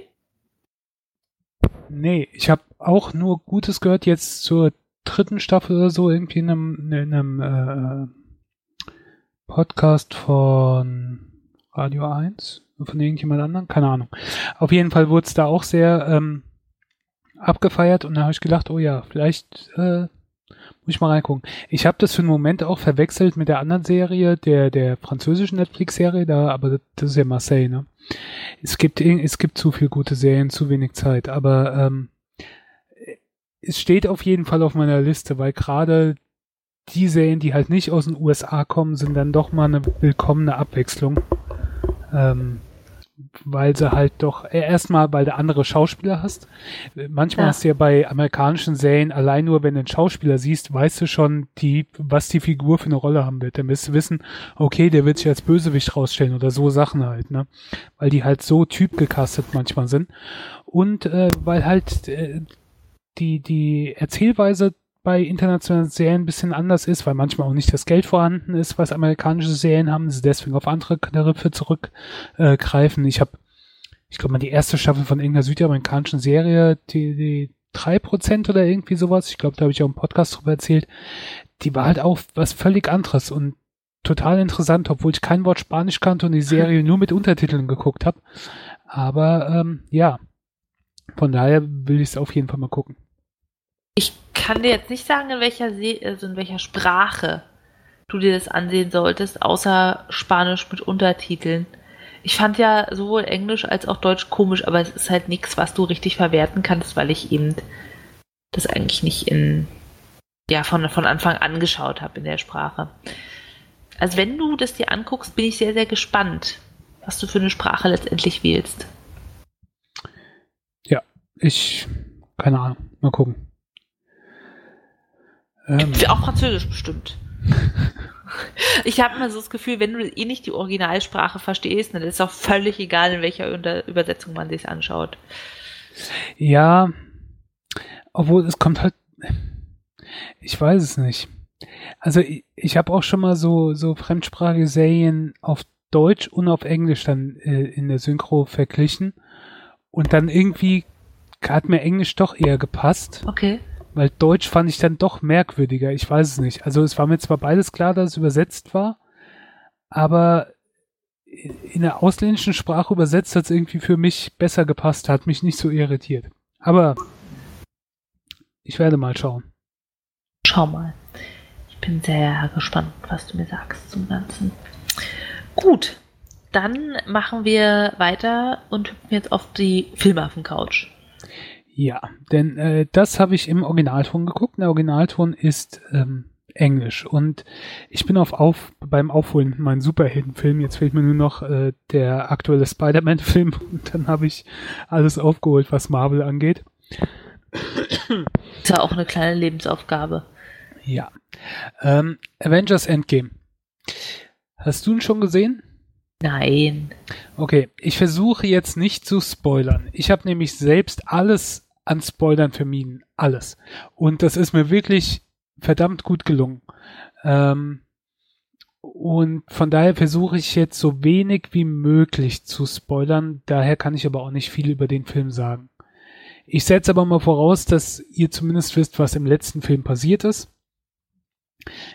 Nee, ich habe auch nur Gutes gehört jetzt zur dritten Staffel oder so, irgendwie in einem, in einem äh, Podcast von Radio 1, von irgendjemand anderem, keine Ahnung. Auf jeden Fall wurde es da auch sehr ähm, abgefeiert und da habe ich gedacht, oh ja, vielleicht äh, muss ich mal reingucken. Ich habe das für einen Moment auch verwechselt mit der anderen Serie, der, der französischen Netflix-Serie, da, aber das ist ja Marseille, ne? Es gibt, es gibt zu viel gute Serien, zu wenig Zeit, aber ähm, es steht auf jeden Fall auf meiner Liste, weil gerade die Serien, die halt nicht aus den USA kommen, sind dann doch mal eine willkommene Abwechslung. Ähm, weil sie halt doch äh, erstmal, weil du andere Schauspieler hast. Manchmal ja. hast du ja bei amerikanischen Serien allein nur, wenn du einen Schauspieler siehst, weißt du schon, die, was die Figur für eine Rolle haben wird. Dann wirst du wissen, okay, der wird sich als Bösewicht rausstellen oder so Sachen halt, ne? Weil die halt so typgecastet manchmal sind. Und äh, weil halt äh, die, die Erzählweise bei internationalen Serien ein bisschen anders ist, weil manchmal auch nicht das Geld vorhanden ist, was amerikanische Serien haben, sie deswegen auf andere Knöpfe zurückgreifen. Äh, ich habe, ich glaube mal, die erste Staffel von irgendeiner südamerikanischen Serie, die, die 3% oder irgendwie sowas, ich glaube, da habe ich auch im Podcast drüber erzählt, die war halt auch was völlig anderes und total interessant, obwohl ich kein Wort Spanisch kannte und die Serie nur mit Untertiteln geguckt habe. Aber ähm, ja, von daher will ich es auf jeden Fall mal gucken kann dir jetzt nicht sagen, in welcher, Se also in welcher Sprache du dir das ansehen solltest, außer Spanisch mit Untertiteln. Ich fand ja sowohl Englisch als auch Deutsch komisch, aber es ist halt nichts, was du richtig verwerten kannst, weil ich eben das eigentlich nicht in ja von, von Anfang an geschaut habe in der Sprache. Also wenn du das dir anguckst, bin ich sehr, sehr gespannt, was du für eine Sprache letztendlich wählst. Ja, ich, keine Ahnung, mal gucken. Ähm. Auch Französisch bestimmt. ich habe immer so das Gefühl, wenn du eh nicht die Originalsprache verstehst, dann ist es auch völlig egal, in welcher Übersetzung man sich anschaut. Ja, obwohl es kommt halt, ich weiß es nicht. Also ich, ich habe auch schon mal so, so fremdsprachige Serien auf Deutsch und auf Englisch dann äh, in der Synchro verglichen. Und dann irgendwie hat mir Englisch doch eher gepasst. Okay. Weil Deutsch fand ich dann doch merkwürdiger. Ich weiß es nicht. Also es war mir zwar beides klar, dass es übersetzt war, aber in der ausländischen Sprache übersetzt hat es irgendwie für mich besser gepasst, hat mich nicht so irritiert. Aber ich werde mal schauen. Schau mal. Ich bin sehr gespannt, was du mir sagst zum Ganzen. Gut, dann machen wir weiter und hüpfen jetzt auf die Filmaffen-Couch. Ja, denn äh, das habe ich im Originalton geguckt. Der Originalton ist ähm, Englisch und ich bin auf, auf beim Aufholen meinen Superheldenfilm. Jetzt fehlt mir nur noch äh, der aktuelle Spider-Man-Film und dann habe ich alles aufgeholt, was Marvel angeht. Ist ja auch eine kleine Lebensaufgabe. Ja. Ähm, Avengers Endgame. Hast du ihn schon gesehen? Nein. Okay, ich versuche jetzt nicht zu spoilern. Ich habe nämlich selbst alles an Spoilern vermieden. Alles. Und das ist mir wirklich verdammt gut gelungen. Ähm, und von daher versuche ich jetzt so wenig wie möglich zu spoilern. Daher kann ich aber auch nicht viel über den Film sagen. Ich setze aber mal voraus, dass ihr zumindest wisst, was im letzten Film passiert ist.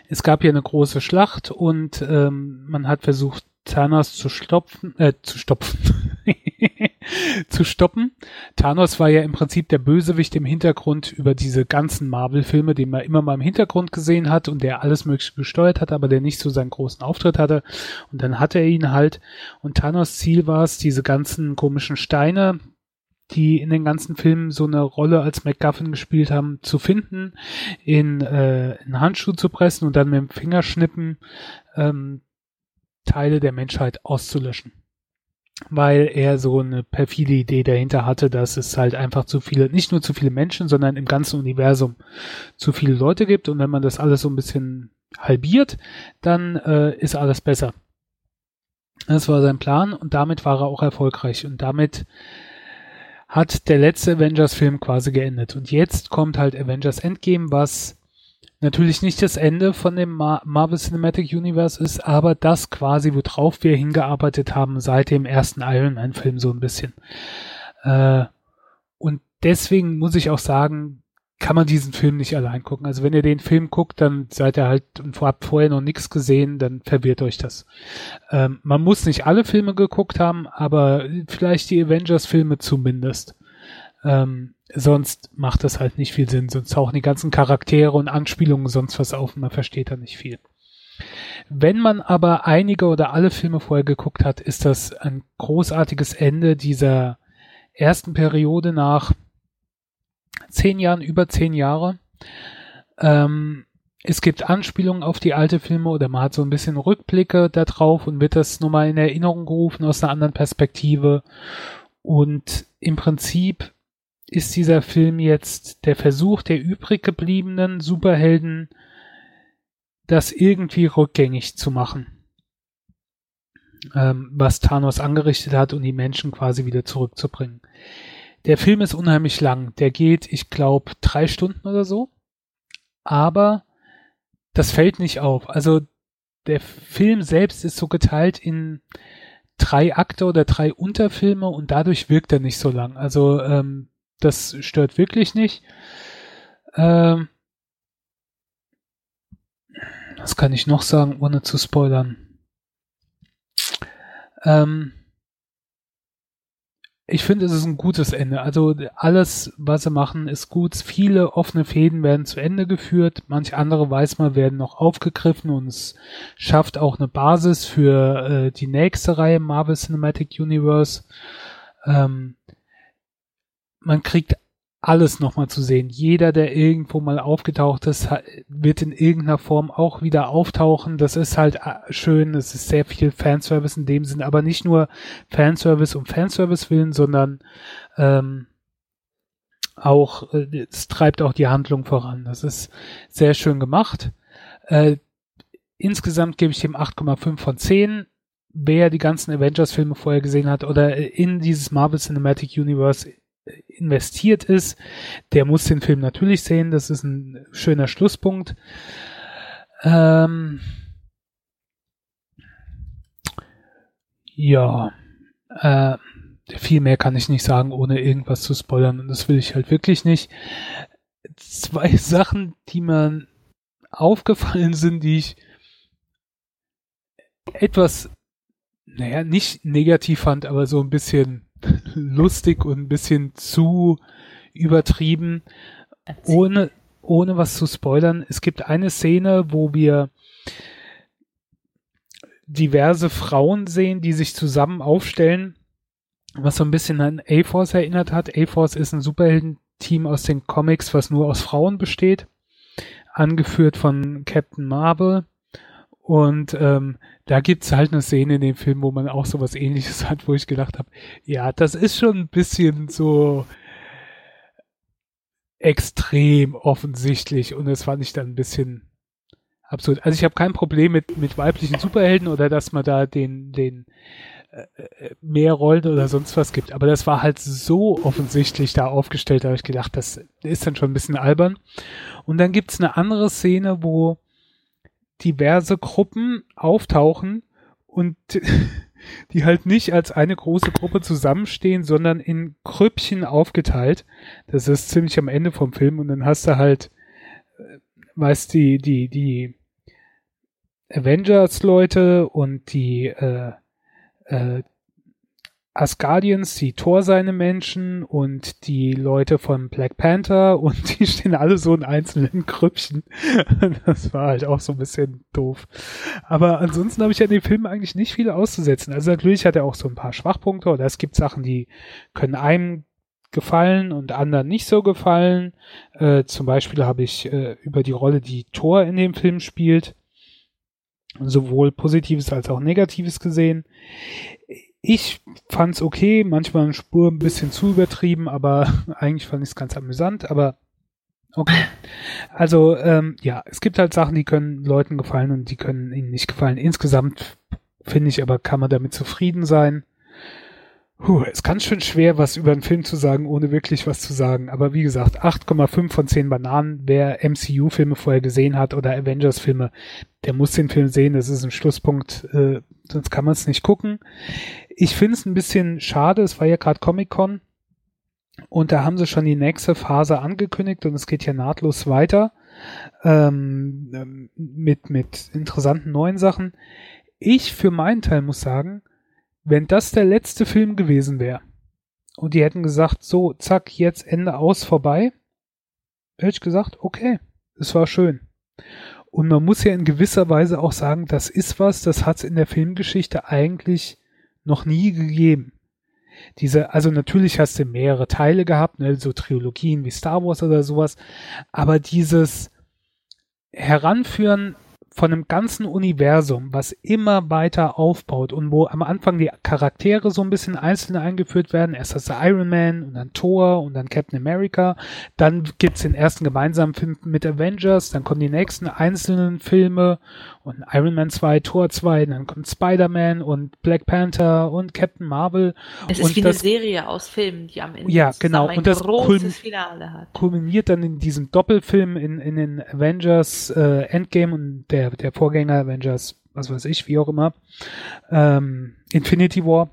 Es gab hier eine große Schlacht und ähm, man hat versucht, Thanos zu stopfen, äh, zu stopfen, zu stoppen. Thanos war ja im Prinzip der Bösewicht im Hintergrund über diese ganzen Marvel-Filme, den man immer mal im Hintergrund gesehen hat und der alles Mögliche gesteuert hat, aber der nicht so seinen großen Auftritt hatte. Und dann hatte er ihn halt. Und Thanos Ziel war es, diese ganzen komischen Steine, die in den ganzen Filmen so eine Rolle als MacGuffin gespielt haben, zu finden, in, äh, in Handschuh zu pressen und dann mit dem Fingerschnippen ähm, Teile der Menschheit auszulöschen. Weil er so eine perfide Idee dahinter hatte, dass es halt einfach zu viele, nicht nur zu viele Menschen, sondern im ganzen Universum zu viele Leute gibt und wenn man das alles so ein bisschen halbiert, dann äh, ist alles besser. Das war sein Plan und damit war er auch erfolgreich und damit hat der letzte Avengers-Film quasi geendet. Und jetzt kommt halt Avengers Endgame, was natürlich nicht das Ende von dem Mar Marvel Cinematic Universe ist, aber das quasi, worauf wir hingearbeitet haben seit dem ersten Iron Man-Film so ein bisschen. Äh, und deswegen muss ich auch sagen, kann man diesen Film nicht allein gucken. Also wenn ihr den Film guckt, dann seid ihr halt und habt vorher noch nichts gesehen, dann verwirrt euch das. Ähm, man muss nicht alle Filme geguckt haben, aber vielleicht die Avengers-Filme zumindest. Ähm, sonst macht das halt nicht viel Sinn. Sonst tauchen die ganzen Charaktere und Anspielungen sonst was auf und man versteht da nicht viel. Wenn man aber einige oder alle Filme vorher geguckt hat, ist das ein großartiges Ende dieser ersten Periode nach zehn Jahren, über zehn Jahre. Ähm, es gibt Anspielungen auf die alte Filme oder man hat so ein bisschen Rückblicke da drauf und wird das nochmal in Erinnerung gerufen aus einer anderen Perspektive. Und im Prinzip ist dieser Film jetzt der Versuch der übrig gebliebenen Superhelden, das irgendwie rückgängig zu machen. Ähm, was Thanos angerichtet hat und die Menschen quasi wieder zurückzubringen. Der Film ist unheimlich lang. Der geht, ich glaube, drei Stunden oder so. Aber das fällt nicht auf. Also der Film selbst ist so geteilt in drei Akte oder drei Unterfilme und dadurch wirkt er nicht so lang. Also ähm, das stört wirklich nicht. Ähm, was kann ich noch sagen, ohne zu spoilern? Ähm, ich finde, es ist ein gutes Ende. Also alles, was sie machen, ist gut. Viele offene Fäden werden zu Ende geführt. Manche andere, weiß man, werden noch aufgegriffen und es schafft auch eine Basis für äh, die nächste Reihe Marvel Cinematic Universe. Ähm, man kriegt alles nochmal zu sehen. Jeder, der irgendwo mal aufgetaucht ist, wird in irgendeiner Form auch wieder auftauchen. Das ist halt äh, schön. Es ist sehr viel Fanservice in dem Sinn, aber nicht nur Fanservice um Fanservice willen, sondern ähm, auch, äh, es treibt auch die Handlung voran. Das ist sehr schön gemacht. Äh, insgesamt gebe ich dem 8,5 von 10 wer die ganzen Avengers-Filme vorher gesehen hat oder in dieses Marvel Cinematic Universe investiert ist, der muss den Film natürlich sehen. Das ist ein schöner Schlusspunkt. Ähm ja, äh, viel mehr kann ich nicht sagen, ohne irgendwas zu spoilern. Und das will ich halt wirklich nicht. Zwei Sachen, die mir aufgefallen sind, die ich etwas, naja, nicht negativ fand, aber so ein bisschen lustig und ein bisschen zu übertrieben, ohne, ohne was zu spoilern. Es gibt eine Szene, wo wir diverse Frauen sehen, die sich zusammen aufstellen, was so ein bisschen an A-Force erinnert hat. A-Force ist ein Superhelden-Team aus den Comics, was nur aus Frauen besteht, angeführt von Captain Marvel. Und ähm, da gibt's halt eine Szene in dem Film, wo man auch sowas ähnliches hat, wo ich gedacht habe, ja, das ist schon ein bisschen so extrem offensichtlich und das fand ich dann ein bisschen absurd. Also ich habe kein Problem mit, mit weiblichen Superhelden oder dass man da den, den äh, äh mehr Rollen oder sonst was gibt, aber das war halt so offensichtlich da aufgestellt, da habe ich gedacht, das ist dann schon ein bisschen albern. Und dann gibt's eine andere Szene, wo diverse Gruppen auftauchen und die halt nicht als eine große Gruppe zusammenstehen, sondern in Krüppchen aufgeteilt. Das ist ziemlich am Ende vom Film und dann hast du halt, äh, weißt die, die, die Avengers-Leute und die äh, äh, Asgardians, die Thor seine Menschen und die Leute von Black Panther und die stehen alle so in einzelnen Krüppchen. Das war halt auch so ein bisschen doof. Aber ansonsten habe ich ja in dem Film eigentlich nicht viel auszusetzen. Also natürlich hat er auch so ein paar Schwachpunkte oder es gibt Sachen, die können einem gefallen und anderen nicht so gefallen. Äh, zum Beispiel habe ich äh, über die Rolle, die Thor in dem Film spielt, sowohl Positives als auch Negatives gesehen ich fand's okay, manchmal eine Spur ein bisschen zu übertrieben, aber eigentlich fand ich es ganz amüsant, aber okay. Also ähm, ja, es gibt halt Sachen, die können Leuten gefallen und die können ihnen nicht gefallen. Insgesamt finde ich aber, kann man damit zufrieden sein. Puh, es kann schon schwer, was über einen Film zu sagen, ohne wirklich was zu sagen. Aber wie gesagt, 8,5 von 10 Bananen. Wer MCU-Filme vorher gesehen hat oder Avengers-Filme, der muss den Film sehen. Das ist ein Schlusspunkt, äh, sonst kann man es nicht gucken. Ich finde es ein bisschen schade, es war ja gerade Comic-Con und da haben sie schon die nächste Phase angekündigt und es geht ja nahtlos weiter ähm, mit, mit interessanten neuen Sachen. Ich für meinen Teil muss sagen, wenn das der letzte Film gewesen wäre und die hätten gesagt, so, zack, jetzt Ende aus, vorbei, hätte ich gesagt, okay, es war schön. Und man muss ja in gewisser Weise auch sagen, das ist was, das hat es in der Filmgeschichte eigentlich noch nie gegeben. Diese, also natürlich hast du mehrere Teile gehabt, ne, so Trilogien wie Star Wars oder sowas, aber dieses Heranführen von einem ganzen Universum, was immer weiter aufbaut und wo am Anfang die Charaktere so ein bisschen einzeln eingeführt werden. Erst du Iron Man und dann Thor und dann Captain America. Dann gibt's den ersten gemeinsamen Film mit Avengers, dann kommen die nächsten einzelnen Filme und Iron Man 2, Thor 2, dann kommt Spider-Man und Black Panther und Captain Marvel. Es ist wie das, eine Serie aus Filmen, die am Ende ja, genau. ein und das großes Finale hat. kulminiert dann in diesem Doppelfilm in, in den Avengers äh, Endgame und der, der Vorgänger Avengers, was weiß ich, wie auch immer, ähm, Infinity War.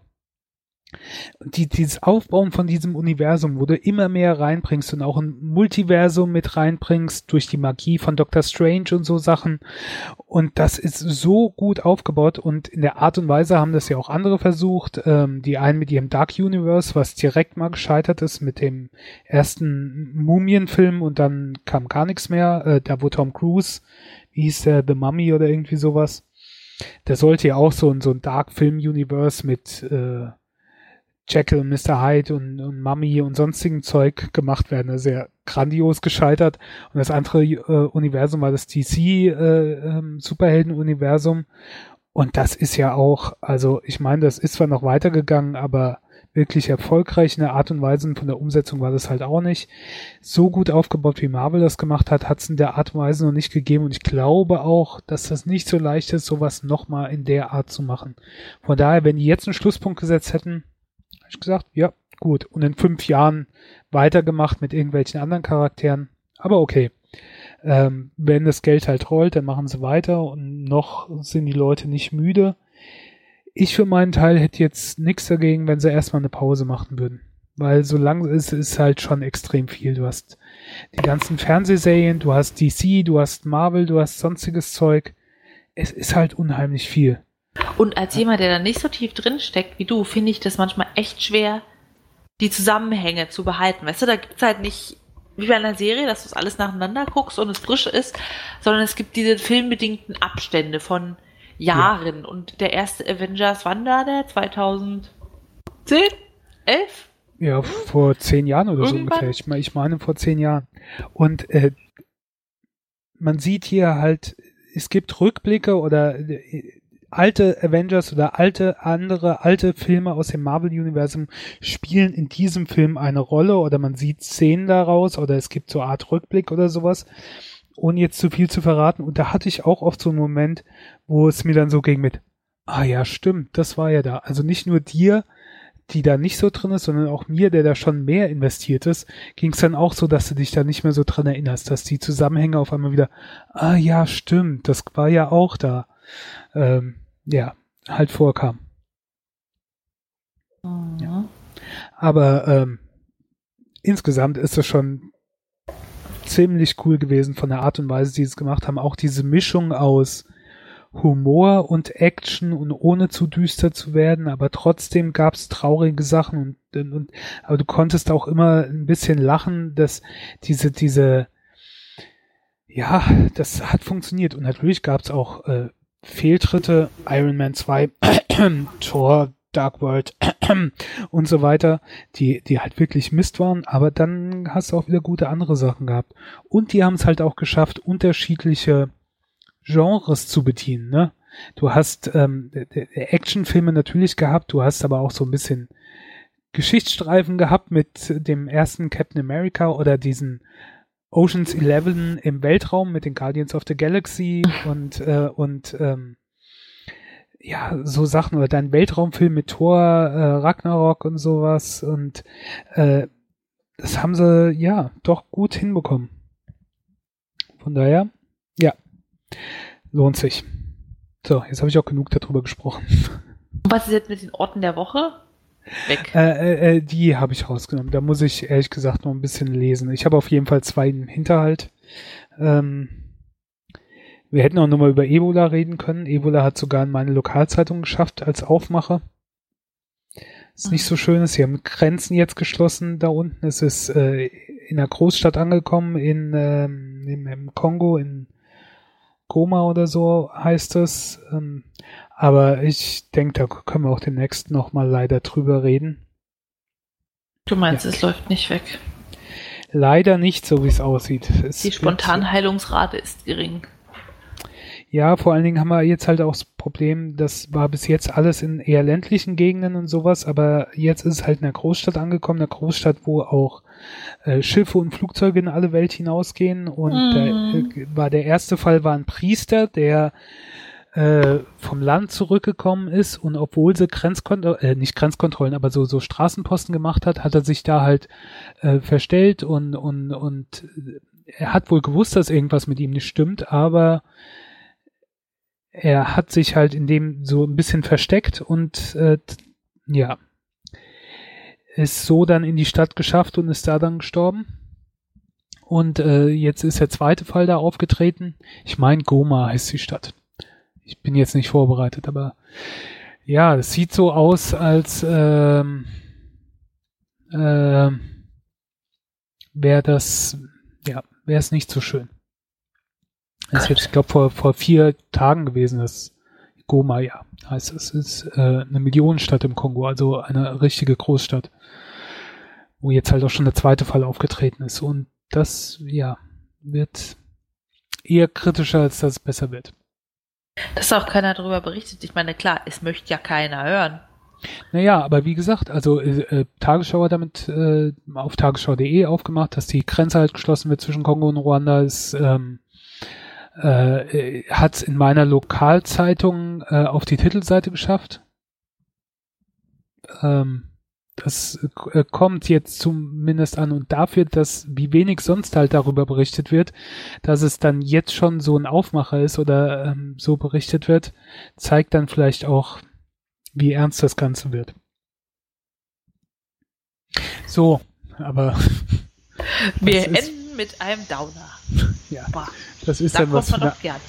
Die, dieses Aufbauen von diesem Universum, wo du immer mehr reinbringst und auch ein Multiversum mit reinbringst durch die Magie von Doctor Strange und so Sachen. Und das ist so gut aufgebaut und in der Art und Weise haben das ja auch andere versucht. Ähm, die einen mit ihrem Dark Universe, was direkt mal gescheitert ist mit dem ersten Mumienfilm und dann kam gar nichts mehr. Äh, da wo Tom Cruise, wie hieß der, The Mummy oder irgendwie sowas. Der sollte ja auch so, so ein Dark Film Universe mit äh, Jekyll, Mr. Hyde und, und Mummy und sonstigen Zeug gemacht werden. Sehr grandios gescheitert. Und das andere äh, Universum war das DC äh, ähm. Und das ist ja auch, also ich meine, das ist zwar noch weitergegangen, aber wirklich erfolgreich in der Art und Weise und von der Umsetzung war das halt auch nicht. So gut aufgebaut, wie Marvel das gemacht hat, hat es in der Art und Weise noch nicht gegeben. Und ich glaube auch, dass das nicht so leicht ist, sowas nochmal in der Art zu machen. Von daher, wenn die jetzt einen Schlusspunkt gesetzt hätten, habe ich gesagt, ja, gut. Und in fünf Jahren weitergemacht mit irgendwelchen anderen Charakteren. Aber okay. Ähm, wenn das Geld halt rollt, dann machen sie weiter und noch sind die Leute nicht müde. Ich für meinen Teil hätte jetzt nichts dagegen, wenn sie erstmal eine Pause machen würden. Weil so lang ist es halt schon extrem viel. Du hast die ganzen Fernsehserien, du hast DC, du hast Marvel, du hast sonstiges Zeug. Es ist halt unheimlich viel. Und als jemand, der da nicht so tief drin steckt wie du, finde ich das manchmal echt schwer, die Zusammenhänge zu behalten. Weißt du, da gibt es halt nicht wie bei einer Serie, dass du es alles nacheinander guckst und es frisch ist, sondern es gibt diese filmbedingten Abstände von Jahren. Ja. Und der erste Avengers, wann da der? 2010? 11? Ja, vor zehn Jahren oder Irgendwann? so ungefähr. Ich, ich meine vor zehn Jahren. Und äh, man sieht hier halt, es gibt Rückblicke oder äh, alte Avengers oder alte andere alte Filme aus dem Marvel Universum spielen in diesem Film eine Rolle oder man sieht Szenen daraus oder es gibt so eine Art Rückblick oder sowas, ohne jetzt zu viel zu verraten. Und da hatte ich auch oft so einen Moment, wo es mir dann so ging mit, ah ja, stimmt, das war ja da. Also nicht nur dir, die da nicht so drin ist, sondern auch mir, der da schon mehr investiert ist, ging es dann auch so, dass du dich da nicht mehr so dran erinnerst, dass die Zusammenhänge auf einmal wieder, ah ja, stimmt, das war ja auch da ähm, ja, halt vorkam. Mhm. Ja. Aber ähm, insgesamt ist es schon ziemlich cool gewesen von der Art und Weise, die sie es gemacht haben. Auch diese Mischung aus Humor und Action und ohne zu düster zu werden, aber trotzdem gab es traurige Sachen und, und, aber du konntest auch immer ein bisschen lachen, dass diese, diese, ja, das hat funktioniert und natürlich gab es auch äh, Fehltritte, Iron Man 2, Thor, Dark World und so weiter, die, die halt wirklich Mist waren, aber dann hast du auch wieder gute andere Sachen gehabt. Und die haben es halt auch geschafft, unterschiedliche Genres zu bedienen, ne? Du hast ähm, Actionfilme natürlich gehabt, du hast aber auch so ein bisschen Geschichtsstreifen gehabt mit dem ersten Captain America oder diesen Oceans 11 im Weltraum mit den Guardians of the Galaxy und, äh, und ähm, ja, so Sachen oder dein Weltraumfilm mit Thor, äh, Ragnarok und sowas und äh, das haben sie ja doch gut hinbekommen. Von daher, ja, lohnt sich. So, jetzt habe ich auch genug darüber gesprochen. Was ist jetzt mit den Orten der Woche? Weg. Äh, äh, äh, die habe ich rausgenommen. Da muss ich ehrlich gesagt noch ein bisschen lesen. Ich habe auf jeden Fall zwei im Hinterhalt. Ähm, wir hätten auch nochmal über Ebola reden können. Ebola hat sogar in meine Lokalzeitung geschafft als Aufmacher. Ist nicht so schön. Sie haben Grenzen jetzt geschlossen da unten. Es ist äh, in der Großstadt angekommen, in, ähm, im, im Kongo, in Goma oder so heißt es. Ähm, aber ich denke, da können wir auch demnächst nochmal leider drüber reden. Du meinst, ja. es läuft nicht weg? Leider nicht, so wie es aussieht. Es Die Spontanheilungsrate ist gering. Ja, vor allen Dingen haben wir jetzt halt auch das Problem, das war bis jetzt alles in eher ländlichen Gegenden und sowas, aber jetzt ist es halt in der Großstadt angekommen, eine Großstadt, wo auch äh, Schiffe und Flugzeuge in alle Welt hinausgehen und mm. da äh, war der erste Fall war ein Priester, der äh, vom Land zurückgekommen ist und obwohl sie Grenzkontrollen, äh, nicht Grenzkontrollen, aber so, so Straßenposten gemacht hat, hat er sich da halt äh, verstellt und, und, und er hat wohl gewusst, dass irgendwas mit ihm nicht stimmt, aber er hat sich halt in dem so ein bisschen versteckt und äh, ja, es so dann in die Stadt geschafft und ist da dann gestorben. Und äh, jetzt ist der zweite Fall da aufgetreten. Ich meine, Goma heißt die Stadt. Ich bin jetzt nicht vorbereitet, aber ja, es sieht so aus, als ähm, äh, wäre das, ja, wäre es nicht so schön. Das ist jetzt, ich glaube, vor, vor vier Tagen gewesen, das Goma, ja, heißt es. ist äh, eine Millionenstadt im Kongo, also eine richtige Großstadt, wo jetzt halt auch schon der zweite Fall aufgetreten ist. Und das, ja, wird eher kritischer, als dass es besser wird. Dass auch keiner darüber berichtet. Ich meine, klar, es möchte ja keiner hören. Naja, aber wie gesagt, also äh, äh, Tagesschau hat damit äh, auf tagesschau.de aufgemacht, dass die Grenze halt geschlossen wird zwischen Kongo und Ruanda. Es ähm, äh, hat in meiner Lokalzeitung äh, auf die Titelseite geschafft. Ähm, das äh, kommt jetzt zumindest an und dafür, dass wie wenig sonst halt darüber berichtet wird, dass es dann jetzt schon so ein Aufmacher ist oder ähm, so berichtet wird, zeigt dann vielleicht auch, wie ernst das Ganze wird. So, aber wir enden mit einem Downer. Ja, Boah, das ist da dann was für eine,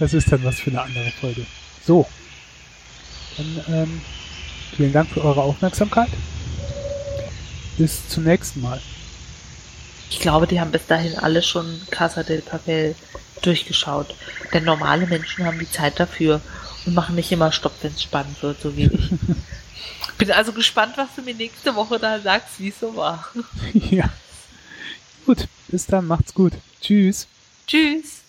Das ist dann was für eine andere Folge. So, dann ähm, vielen Dank für eure Aufmerksamkeit. Bis zum nächsten Mal. Ich glaube, die haben bis dahin alle schon Casa del Papel durchgeschaut. Denn normale Menschen haben die Zeit dafür und machen nicht immer Stopp, wenn es spannend wird, so wie ich. Bin also gespannt, was du mir nächste Woche da sagst, wie es so war. Ja. Gut, bis dann, macht's gut. Tschüss. Tschüss.